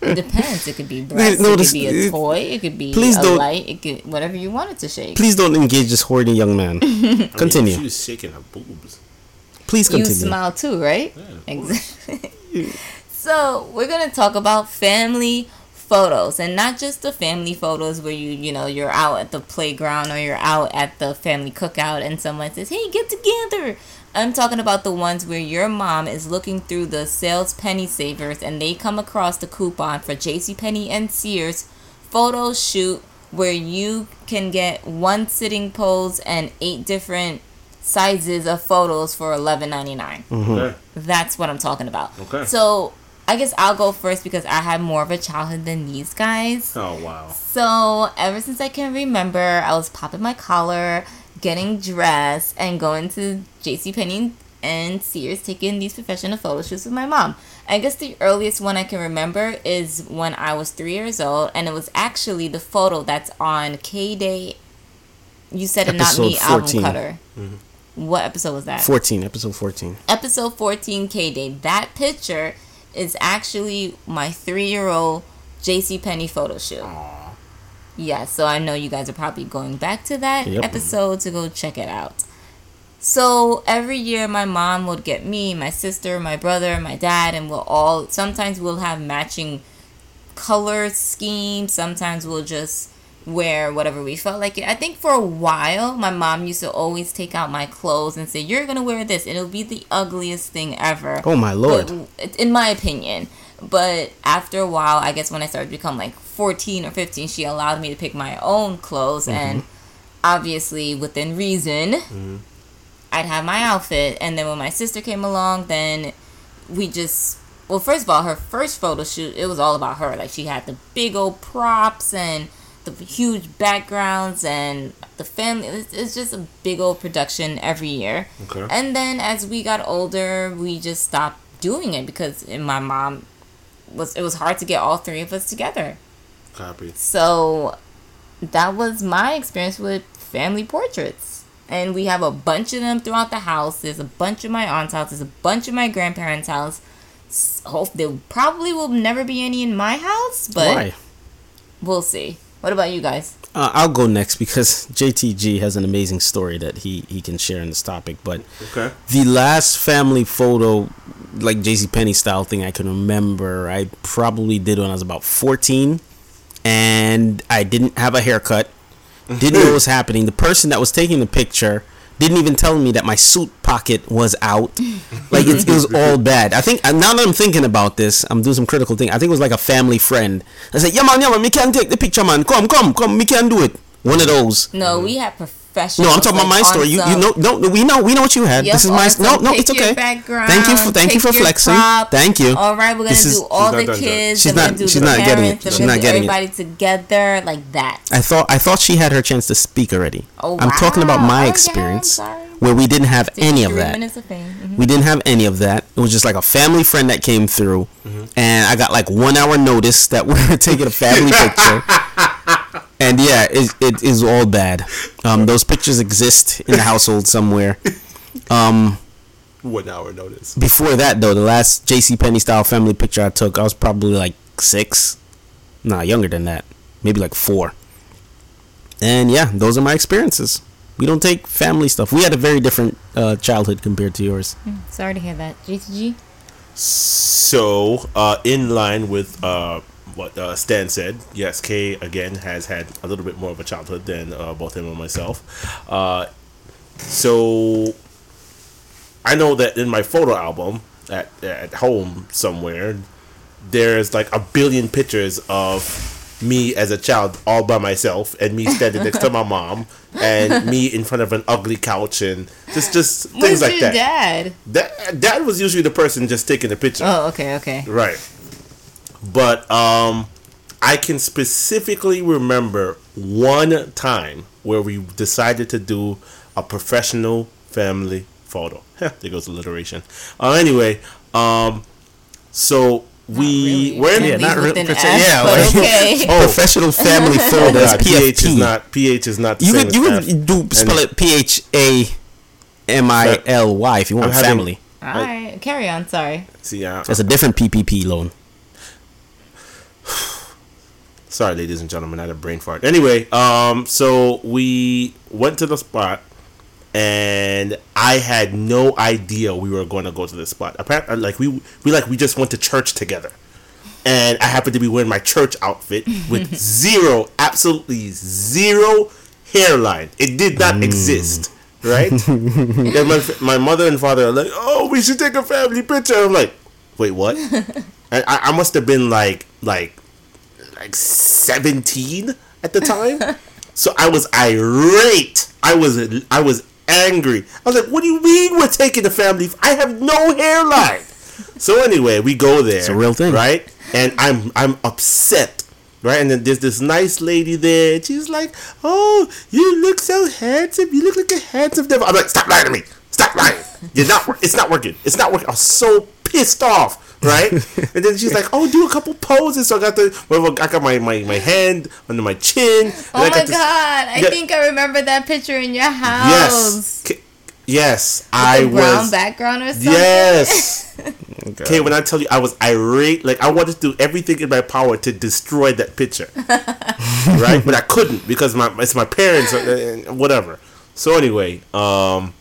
it depends. It could be breasts, no, it could be a it- toy, it could be please a don't- light, it could whatever you want it to shake. Please don't engage this horny young man. I mean, Continue. she was shaking her boobs. Please continue. you smile too, right? Yeah, of Exactly. so we're gonna talk about family photos, and not just the family photos where you you know you're out at the playground or you're out at the family cookout and someone says, "Hey, get together." I'm talking about the ones where your mom is looking through the sales penny savers and they come across the coupon for JCPenney and Sears photo shoot where you can get one sitting pose and eight different sizes of photos for $11.99. Mm-hmm. Okay. That's what I'm talking about. Okay. So I guess I'll go first because I had more of a childhood than these guys. Oh wow. So ever since I can remember, I was popping my collar, getting dressed, and going to JC Penney and Sears taking these professional photo shoots with my mom. I guess the earliest one I can remember is when I was three years old, and it was actually the photo that's on K Day. You said it, not me, Episode album 14. cutter. Mm-hmm. What episode was that? 14, episode 14. episode 14 K Day. That picture is actually my three year old JC Penney photo shoot. Yeah, so I know you guys are probably going back to that Yep. episode to go check it out. So every year my mom would get me, my sister, my brother, my dad, and we'll all sometimes we'll have matching color schemes. Sometimes we'll just wear whatever we felt like it. I think for a while my mom used to always take out my clothes and say, You're gonna wear this and it'll be the ugliest thing ever. Oh my lord. But, in my opinion. But after a while, I guess when I started to become like 14 or 15, she allowed me to pick my own clothes. Mm-hmm. And obviously, within reason, mm-hmm. I'd have my outfit, and then when my sister came along, then we just well, first of all, her first photo shoot it was all about her. Like she had the big old props and the huge backgrounds and the family. It's, it's just a big old production every year. Okay. And then as we got older, we just stopped doing it because my mom was it was hard to get all three of us together. Copy. So that was my experience with family portraits. And we have a bunch of them throughout the house. There's a bunch of my aunt's house. There's a bunch of my grandparents' house. Hope there probably will never be any in my house, but Why? we'll see. What about you guys? Uh, I'll go next because JTG has an amazing story that he, he can share in this topic. But Okay. the last family photo, like JC Penney style thing, I can remember. I probably did when I was about 14, and I didn't have a haircut. Didn't know what was happening. The person that was taking the picture didn't even tell me that my suit pocket was out. Like it, it was all bad. I think now that I'm thinking about this, I'm doing some critical thing. I think it was like a family friend. I said, "Yeah man, yeah man, me can take the picture, man. Come, come, come. Me can do it." One of those. No, we have professionals. No, I'm talking about my story. You, you know, no, no, we know, we know what you had. Yep, this is my on no, no, pick it's okay. thank you for, thank you for flexing. prop. Thank you. All right, we're gonna This is- do all the done kids. She's then we're not- do she's the not getting it. parents, then She's not do getting it. everybody together like that. I thought I thought she had her chance to speak already. Oh, I'm talking about wow. my Oh, yeah, experience I'm sorry. where we didn't have any of that. minutes of fame. Mhm. We didn't have any of that. It was just like a family friend that came through, Mm-hmm. and I got like one hour notice that we were taking a family picture. And yeah, it, it is all bad. Um, those pictures exist in the household somewhere. Um, One hour notice. before that though, the last J.C. Penney style family picture I took, I was probably like six, nah, younger than that, maybe like four. And yeah, those are my experiences. We don't take family stuff. We had a very different uh, childhood compared to yours. Sorry to hear that. JTG. So, uh, in line with uh, what uh, Stan said, yes, Kay again has had a little bit more of a childhood than uh, both him and myself. Uh, so, I know that in my photo album at at home somewhere, there's like a billion pictures of me as a child all by myself and me standing next to my mom and me in front of an ugly couch and just just things Where's like that. dad? That dad was usually the person just taking the picture. Oh, okay, okay. Right. But um I can specifically remember one time where we decided to do a professional family photo. there goes alliteration. Uh, anyway, um so we really. were in At Yeah, least not really. an profe- yeah, but like- okay. Oh, professional family photo. That's God, PH is not PH is not the You same could you as could do spell And it P H A M I L Y if you want I'm having- family. All right, carry on. Sorry. See, uh, That's a different PPP loan. Sorry, ladies and gentlemen, I had a brain fart. Anyway, um, so we went to the spot, and I had no idea we were going to go to this spot. Apparently, like we we like we just went to church together, and I happened to be wearing my church outfit with zero, absolutely zero hairline. It did not exist. Right? and my, my mother and father are like, "Oh, we should take a family picture." I'm like, "Wait, what?" and I, I must have been like, like like 17 at the time. so I was irate. I was I was angry. I was like, "What do you mean we're taking the family? I have no hairline." so anyway, we go there. It's a real thing. right? And I'm I'm upset. Right, and then there's this nice lady there, and she's like, "Oh, you look so handsome. You look like a handsome devil." I'm like, "Stop lying to me! Stop lying! You're not. It's not working. It's not working." I was so pissed off, right? and then she's like, "Oh, do a couple poses." So I got the, well, I got my, my, my hand under my chin. Oh I my got this- god! I Yeah. think I remember that picture in your house. Yes, K- yes, I the brown was. background or something. Yes. Okay, when I tell you I was irate, like I wanted to do everything in my power to destroy that picture, right? But I couldn't because my it's my parents uh, and whatever. So anyway, um,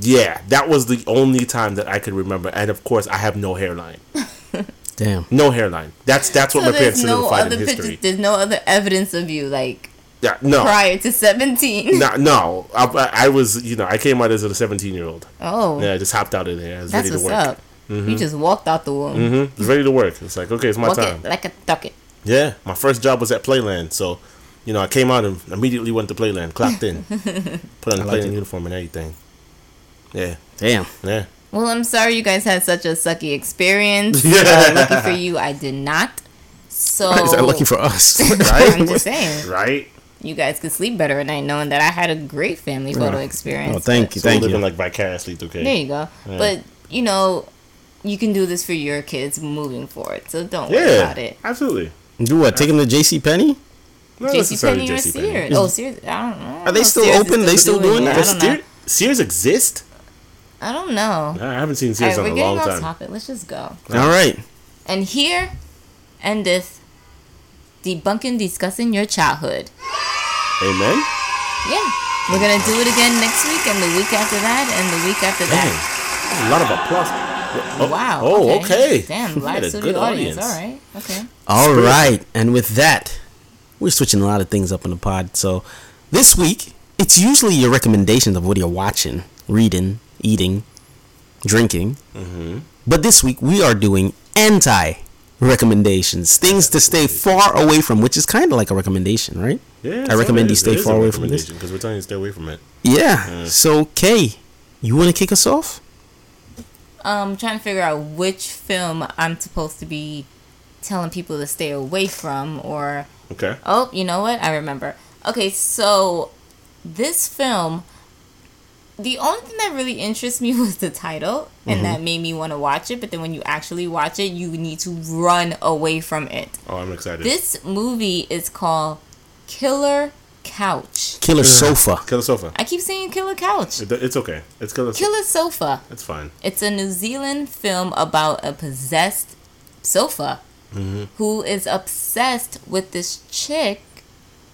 yeah, that was the only time that I could remember, and of course I have no hairline, Damn. no hairline. That's that's what So my parents there's no solidified other in history. pictures. There's no other evidence of you like Yeah, no, prior to 17. no, no. I, I was, you know, I came out as a seventeen year old. Oh, Yeah, I just hopped out of there. I was that's ready to what's work. up. You just walked out the womb. Mm-hmm. Was ready to work. It's like okay, it's my Walk time. it like a ducket. Yeah, my first job was at Playland, so you know I came out and immediately went to Playland, clocked in, put on the Playland it. uniform and everything. Yeah. Damn. Yeah. Well, I'm sorry you guys had such a sucky experience. Yeah. Uh, lucky for you, I did not. So Is that lucky for us? Right? I'm just saying, Right. you guys could sleep better at night knowing that I had a great family photo experience. Oh, thank you, So we're thank living you. like vicariously through Kay. There you go. But you know, you can do this for your kids moving forward. So don't worry Yeah. about it. Absolutely. Do what? Take them to J.C. Penney? Not JC necessarily Penney or JCPenney. Sears? Oh, Sears. I don't know. Are they still Sears is open? They still doing it. that? I Does don't know. Sears, Sears exist? I don't know. I haven't seen All Sears right, we're getting off topic. Let's just go. All right. And here endeth debunking, discussing your childhood. Amen. Yeah. We're gonna do it again next week and the week after that and the week after that. Dang. A lot of applause. Oh, oh Wow. Oh, okay. Damn, We live had a studio good audience. All right. Okay. All right, and with that, we're switching a lot of things up in the pod. So this week, it's usually your recommendations of what you're watching, reading, eating, drinking. Mm-hmm. But this week, we are doing anti recommendations, things to stay far away from, which is kind of like a recommendation, right? Yeah, I recommend you stay far away from this. because we're telling you to stay away from it. Yeah. So, Kay, you want to kick us off? Um, trying to figure out which film I'm supposed to be telling people to stay away from, or Okay. oh, you know what? I remember. Okay, so this film, the only thing that really interests me was the title, and mm-hmm. that made me want to watch it. But then when you actually watch it, you need to run away from it. Oh, I'm excited. This movie is called Killer Couch. Killer Sofa. Kill the sofa. I keep saying Killer Couch. It- It's okay. It's kill the. Killer Sofa. It's fine. It's a New Zealand film about a possessed sofa mm-hmm. who is obsessed with this chick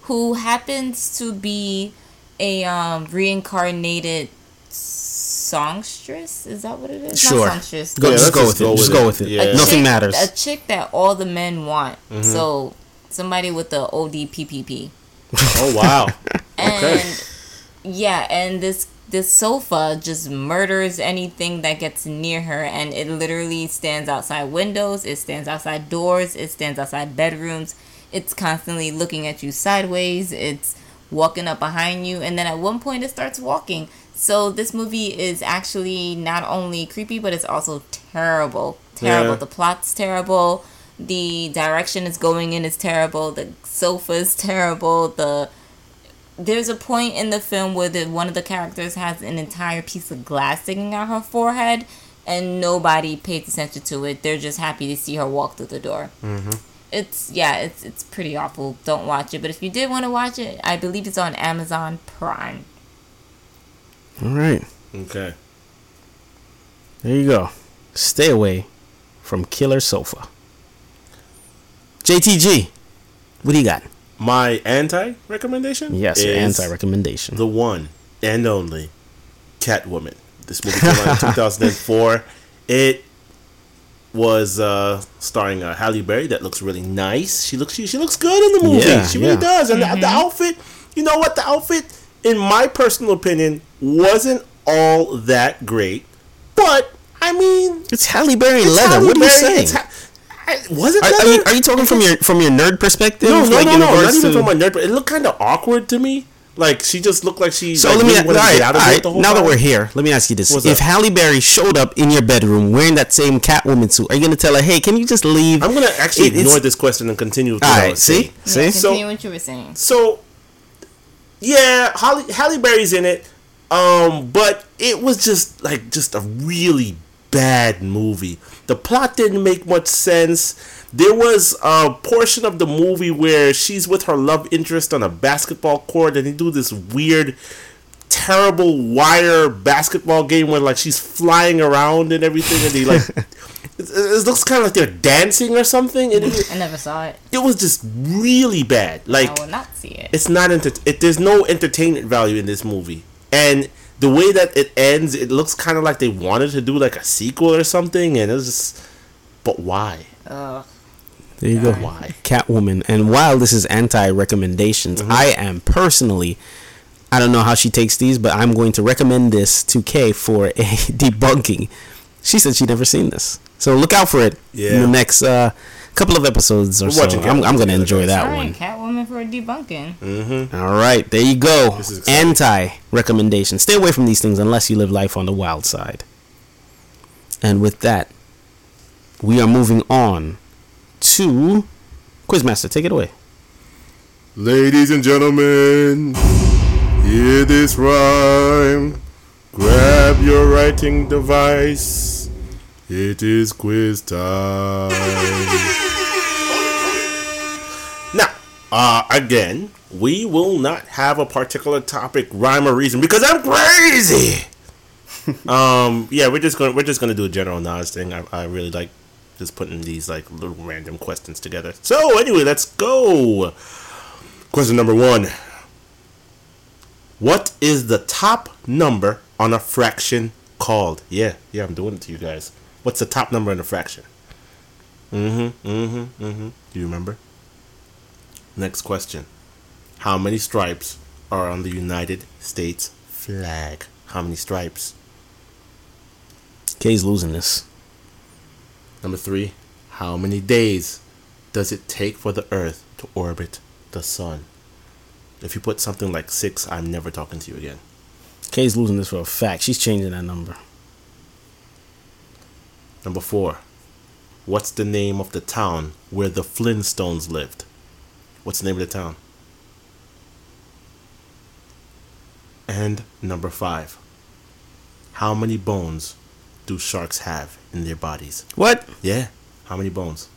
who happens to be a um, reincarnated songstress. Is that what it is? Sure. Not songstress. Go, Yeah, just let's go with it. go Just go with it. Yeah. A Nothing chick- matters. A chick that all the men want. So somebody with the ODPPP. Oh wow. Okay. Yeah, and this this sofa just murders anything that gets near her and it literally stands outside windows, it stands outside doors, it stands outside bedrooms. It's constantly looking at you sideways, it's walking up behind you and then at one point it starts walking. So this movie is actually not only creepy but it's also terrible. Terrible. Yeah. The plot's terrible. The direction it's going in is terrible. The sofa is terrible. The there's a point in the film where the, one of the characters has an entire piece of glass sticking out her forehead, and nobody pays attention to it. They're just happy to see her walk through the door. Mm-hmm. It's yeah, it's it's pretty awful. Don't watch it. But if you did want to watch it, I believe it's on Amazon Prime. All right. Okay. There you go. Stay away from Killer Sofa. JTG, what do you got? My anti recommendation. Yes, your anti recommendation. The one and only Catwoman. This movie came out in 2004. It was uh, starring uh, Halle Berry. That looks really nice. She looks she, she looks good in the movie. Yeah, she really yeah. does. And the, the outfit, you know what? The outfit, in my personal opinion, wasn't all that great. But I mean, It's Halle Berry in it's leather. Halle what are you saying? it's Ha- I- was it Are, are leather? you, are you talking from your from your nerd perspective? No, no, like, no, in no. Not even to- from my nerd, but it looked kind of awkward to me. Like she just looked like she. So like, let me really all wanted to right, get out all of it right. the whole Now that we're here, let me ask you this: What's If up? Halle Berry showed up in your bedroom wearing that same Catwoman suit, are you gonna tell her, "Hey, can you just leave"? I'm gonna actually It- ignore this question and continue with All what I right, was see, saying. see. Yeah, So- continue what you were saying. So, yeah, Holly Halle Berry's in it, um, but it was just like just a really bad movie. The plot didn't make much sense. There was a portion of the movie where she's with her love interest on a basketball court, and they do this weird, terrible wire basketball game where like she's flying around and everything, and they like. It, it looks kind of like they're dancing or something, and it, I never saw it. it was just really bad. Like I will not see it. it's not enter- it, there's no entertainment value in this movie and the way that it ends it looks kind of like they wanted to do like a sequel or something and it's just but why Ugh. There you go. Why? Catwoman. And while this is anti recommendations, Mm-hmm. I am personally, I don't know how she takes these, but I'm going to recommend this to Kay for a debunking. She said she'd never seen this. So look out for it in the next uh, couple of episodes or We're so. I'm, I'm gonna enjoy that All one. Catwoman for a debunking. All right, there you go. This is exciting. Anti recommendation. Stay away from these things unless you live life on the wild side. And with that, we are moving on to Quizmaster. Take it away. Ladies and gentlemen, hear this rhyme. Grab your writing device. It is quiz time. Now, uh, again, we will not have a particular topic, rhyme, or reason because I'm crazy. um, yeah, we're just gonna we're just gonna do a general knowledge thing. I, I really like just putting these like little random questions together. So anyway, let's go. Question number one. What is the top number on a fraction called? Yeah, yeah, I'm doing it to you guys. What's the top number in a fraction? Mm-hmm, mm-hmm, mm-hmm. Do you remember? Next question. How many stripes are on the United States flag? How many stripes? Kay's losing this. Number three. How many days does it take for the Earth to orbit the Sun? If you put something like six, I'm never talking to you again. Kay's losing this for a fact. She's changing that number. Number four. What's the name of the town where the Flintstones lived? What's the name of the town? And number five. How many bones do sharks have in their bodies? What? Yeah. How many bones?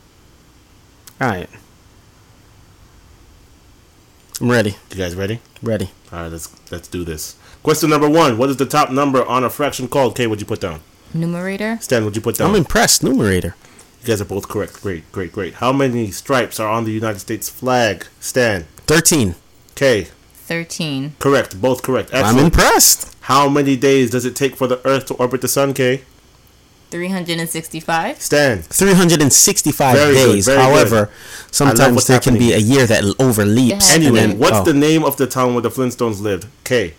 All right. I'm ready. You guys ready? Ready. All right, let's let's do this. Question number one: What is the top number on a fraction called? Kay, what'd you put down? Numerator. Stan, what'd you put down? I'm impressed. Numerator. you guys are both correct. Great, great, great. How many stripes are on the United States flag? Stan, 13. Kay, 13. correct. Both correct. I'm impressed. How many days does it take for the Earth to orbit the Sun? Kay, 365. Stan, 365 Very days. very However, what's sometimes there can be a year that overleaps. Anyway, then- what's oh. the name of the town where the Flintstones lived? Kay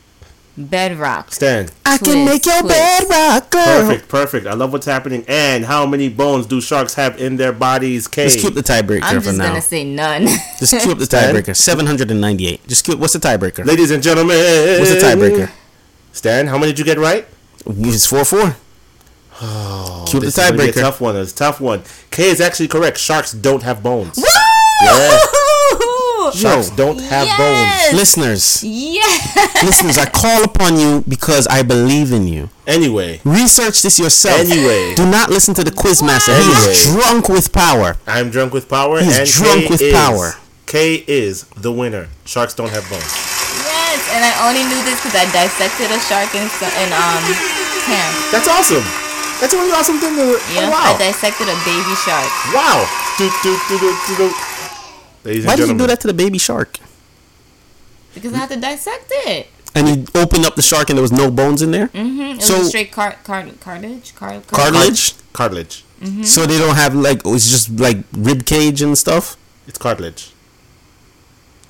Bedrock. Stan. I Twist, can make your twist. bed rock, girl. Perfect, perfect. I love what's happening. And how many bones do sharks have in their bodies? Kay Let's keep the tiebreaker I'm for just now. gonna say none. Just keep the tiebreaker. 798. Just keep. What's the tiebreaker? Ladies and gentlemen, What's the tiebreaker? Stan, how many did you get right? It's 4 4. keep the Oh, This is gonna be a tiebreaker. tough one. It's a tough one. Kay is actually correct. Sharks don't have bones. Woo! Yeah. Sharks don't have Yes! Listeners, Yes. listeners, I call upon you because I believe in you. Anyway, Research this yourself. Anyway. do not listen to the quizmaster. He is Anyway. drunk with power. I'm drunk with power. He's and drunk Kay with is, power. Kay is the winner. Sharks don't have bones. Yes, and I only knew this because I dissected a shark in, in um camp. That's awesome. That's a really awesome thing to. Yeah, oh, wow. I dissected a baby shark wow. Do, do, do, do, do, do. Ladies and Why did you do that to the baby shark? because I had to dissect it. And you opened up the shark and there was no bones in there? Mm-hmm. It So- was a straight car- car- cartilage. Car- Cartilage? Cartilage. Mm-hmm. So they don't have like oh, it's just like rib cage and stuff. It's cartilage.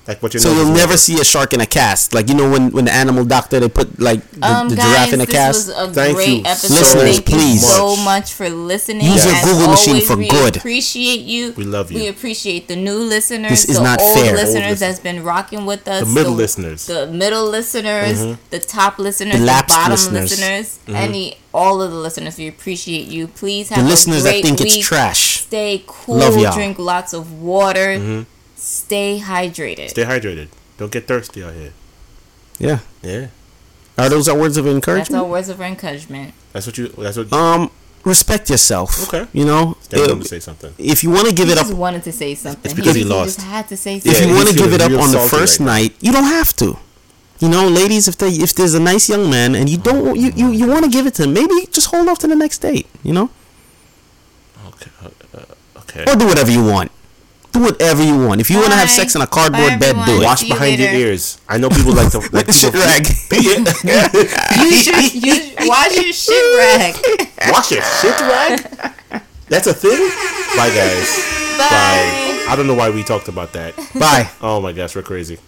Like what you So you'll never see a shark in a cast. Like you know when when the animal doctor they put like the, Um, the guys, giraffe in a this cast. was a Thank great you episode. Listeners, Thank please. you so Much. much for listening. Use your As Google machine for we good. appreciate you. We love you. We appreciate the new listeners, This is the not old fair. Old listeners listen- that's been rocking with us, The middle listeners. the middle listeners, mm-hmm. the top listeners, The the, bottom listeners. listeners, mm-hmm. any all of the listeners. We appreciate you. Please The have listeners a that great think week. it's trash. Stay cool. Love y'all. Drink lots of water. Mm-hmm. Stay hydrated. Stay hydrated. Don't get thirsty out here. Yeah. Yeah. Are those our words of That's encouragement? our words of encouragement. That's what you. That's what. Um, respect yourself. Okay. You know, Stan uh, to say something. if you want to give He it up, just wanted to say something. It's because he just- lost. just had to say if something. Yeah, you want to give it up on the first right now. night, you don't have to. You know, ladies, if they if there's a nice young man and you don't you you, you want to give it to him, maybe just hold off to the next date. You know, Okay. uh, uh, okay. or do whatever you want. Do whatever you want. If you want to have sex in a cardboard Bye, bed, do it. Wash See you behind your ears. I know people like to like With shit people- rag. Use your, use, wash your shit rag. Wash your shit rag. That's a thing. Bye guys. Bye. Bye. I don't know why we talked about that. Bye. Oh my gosh, we're crazy.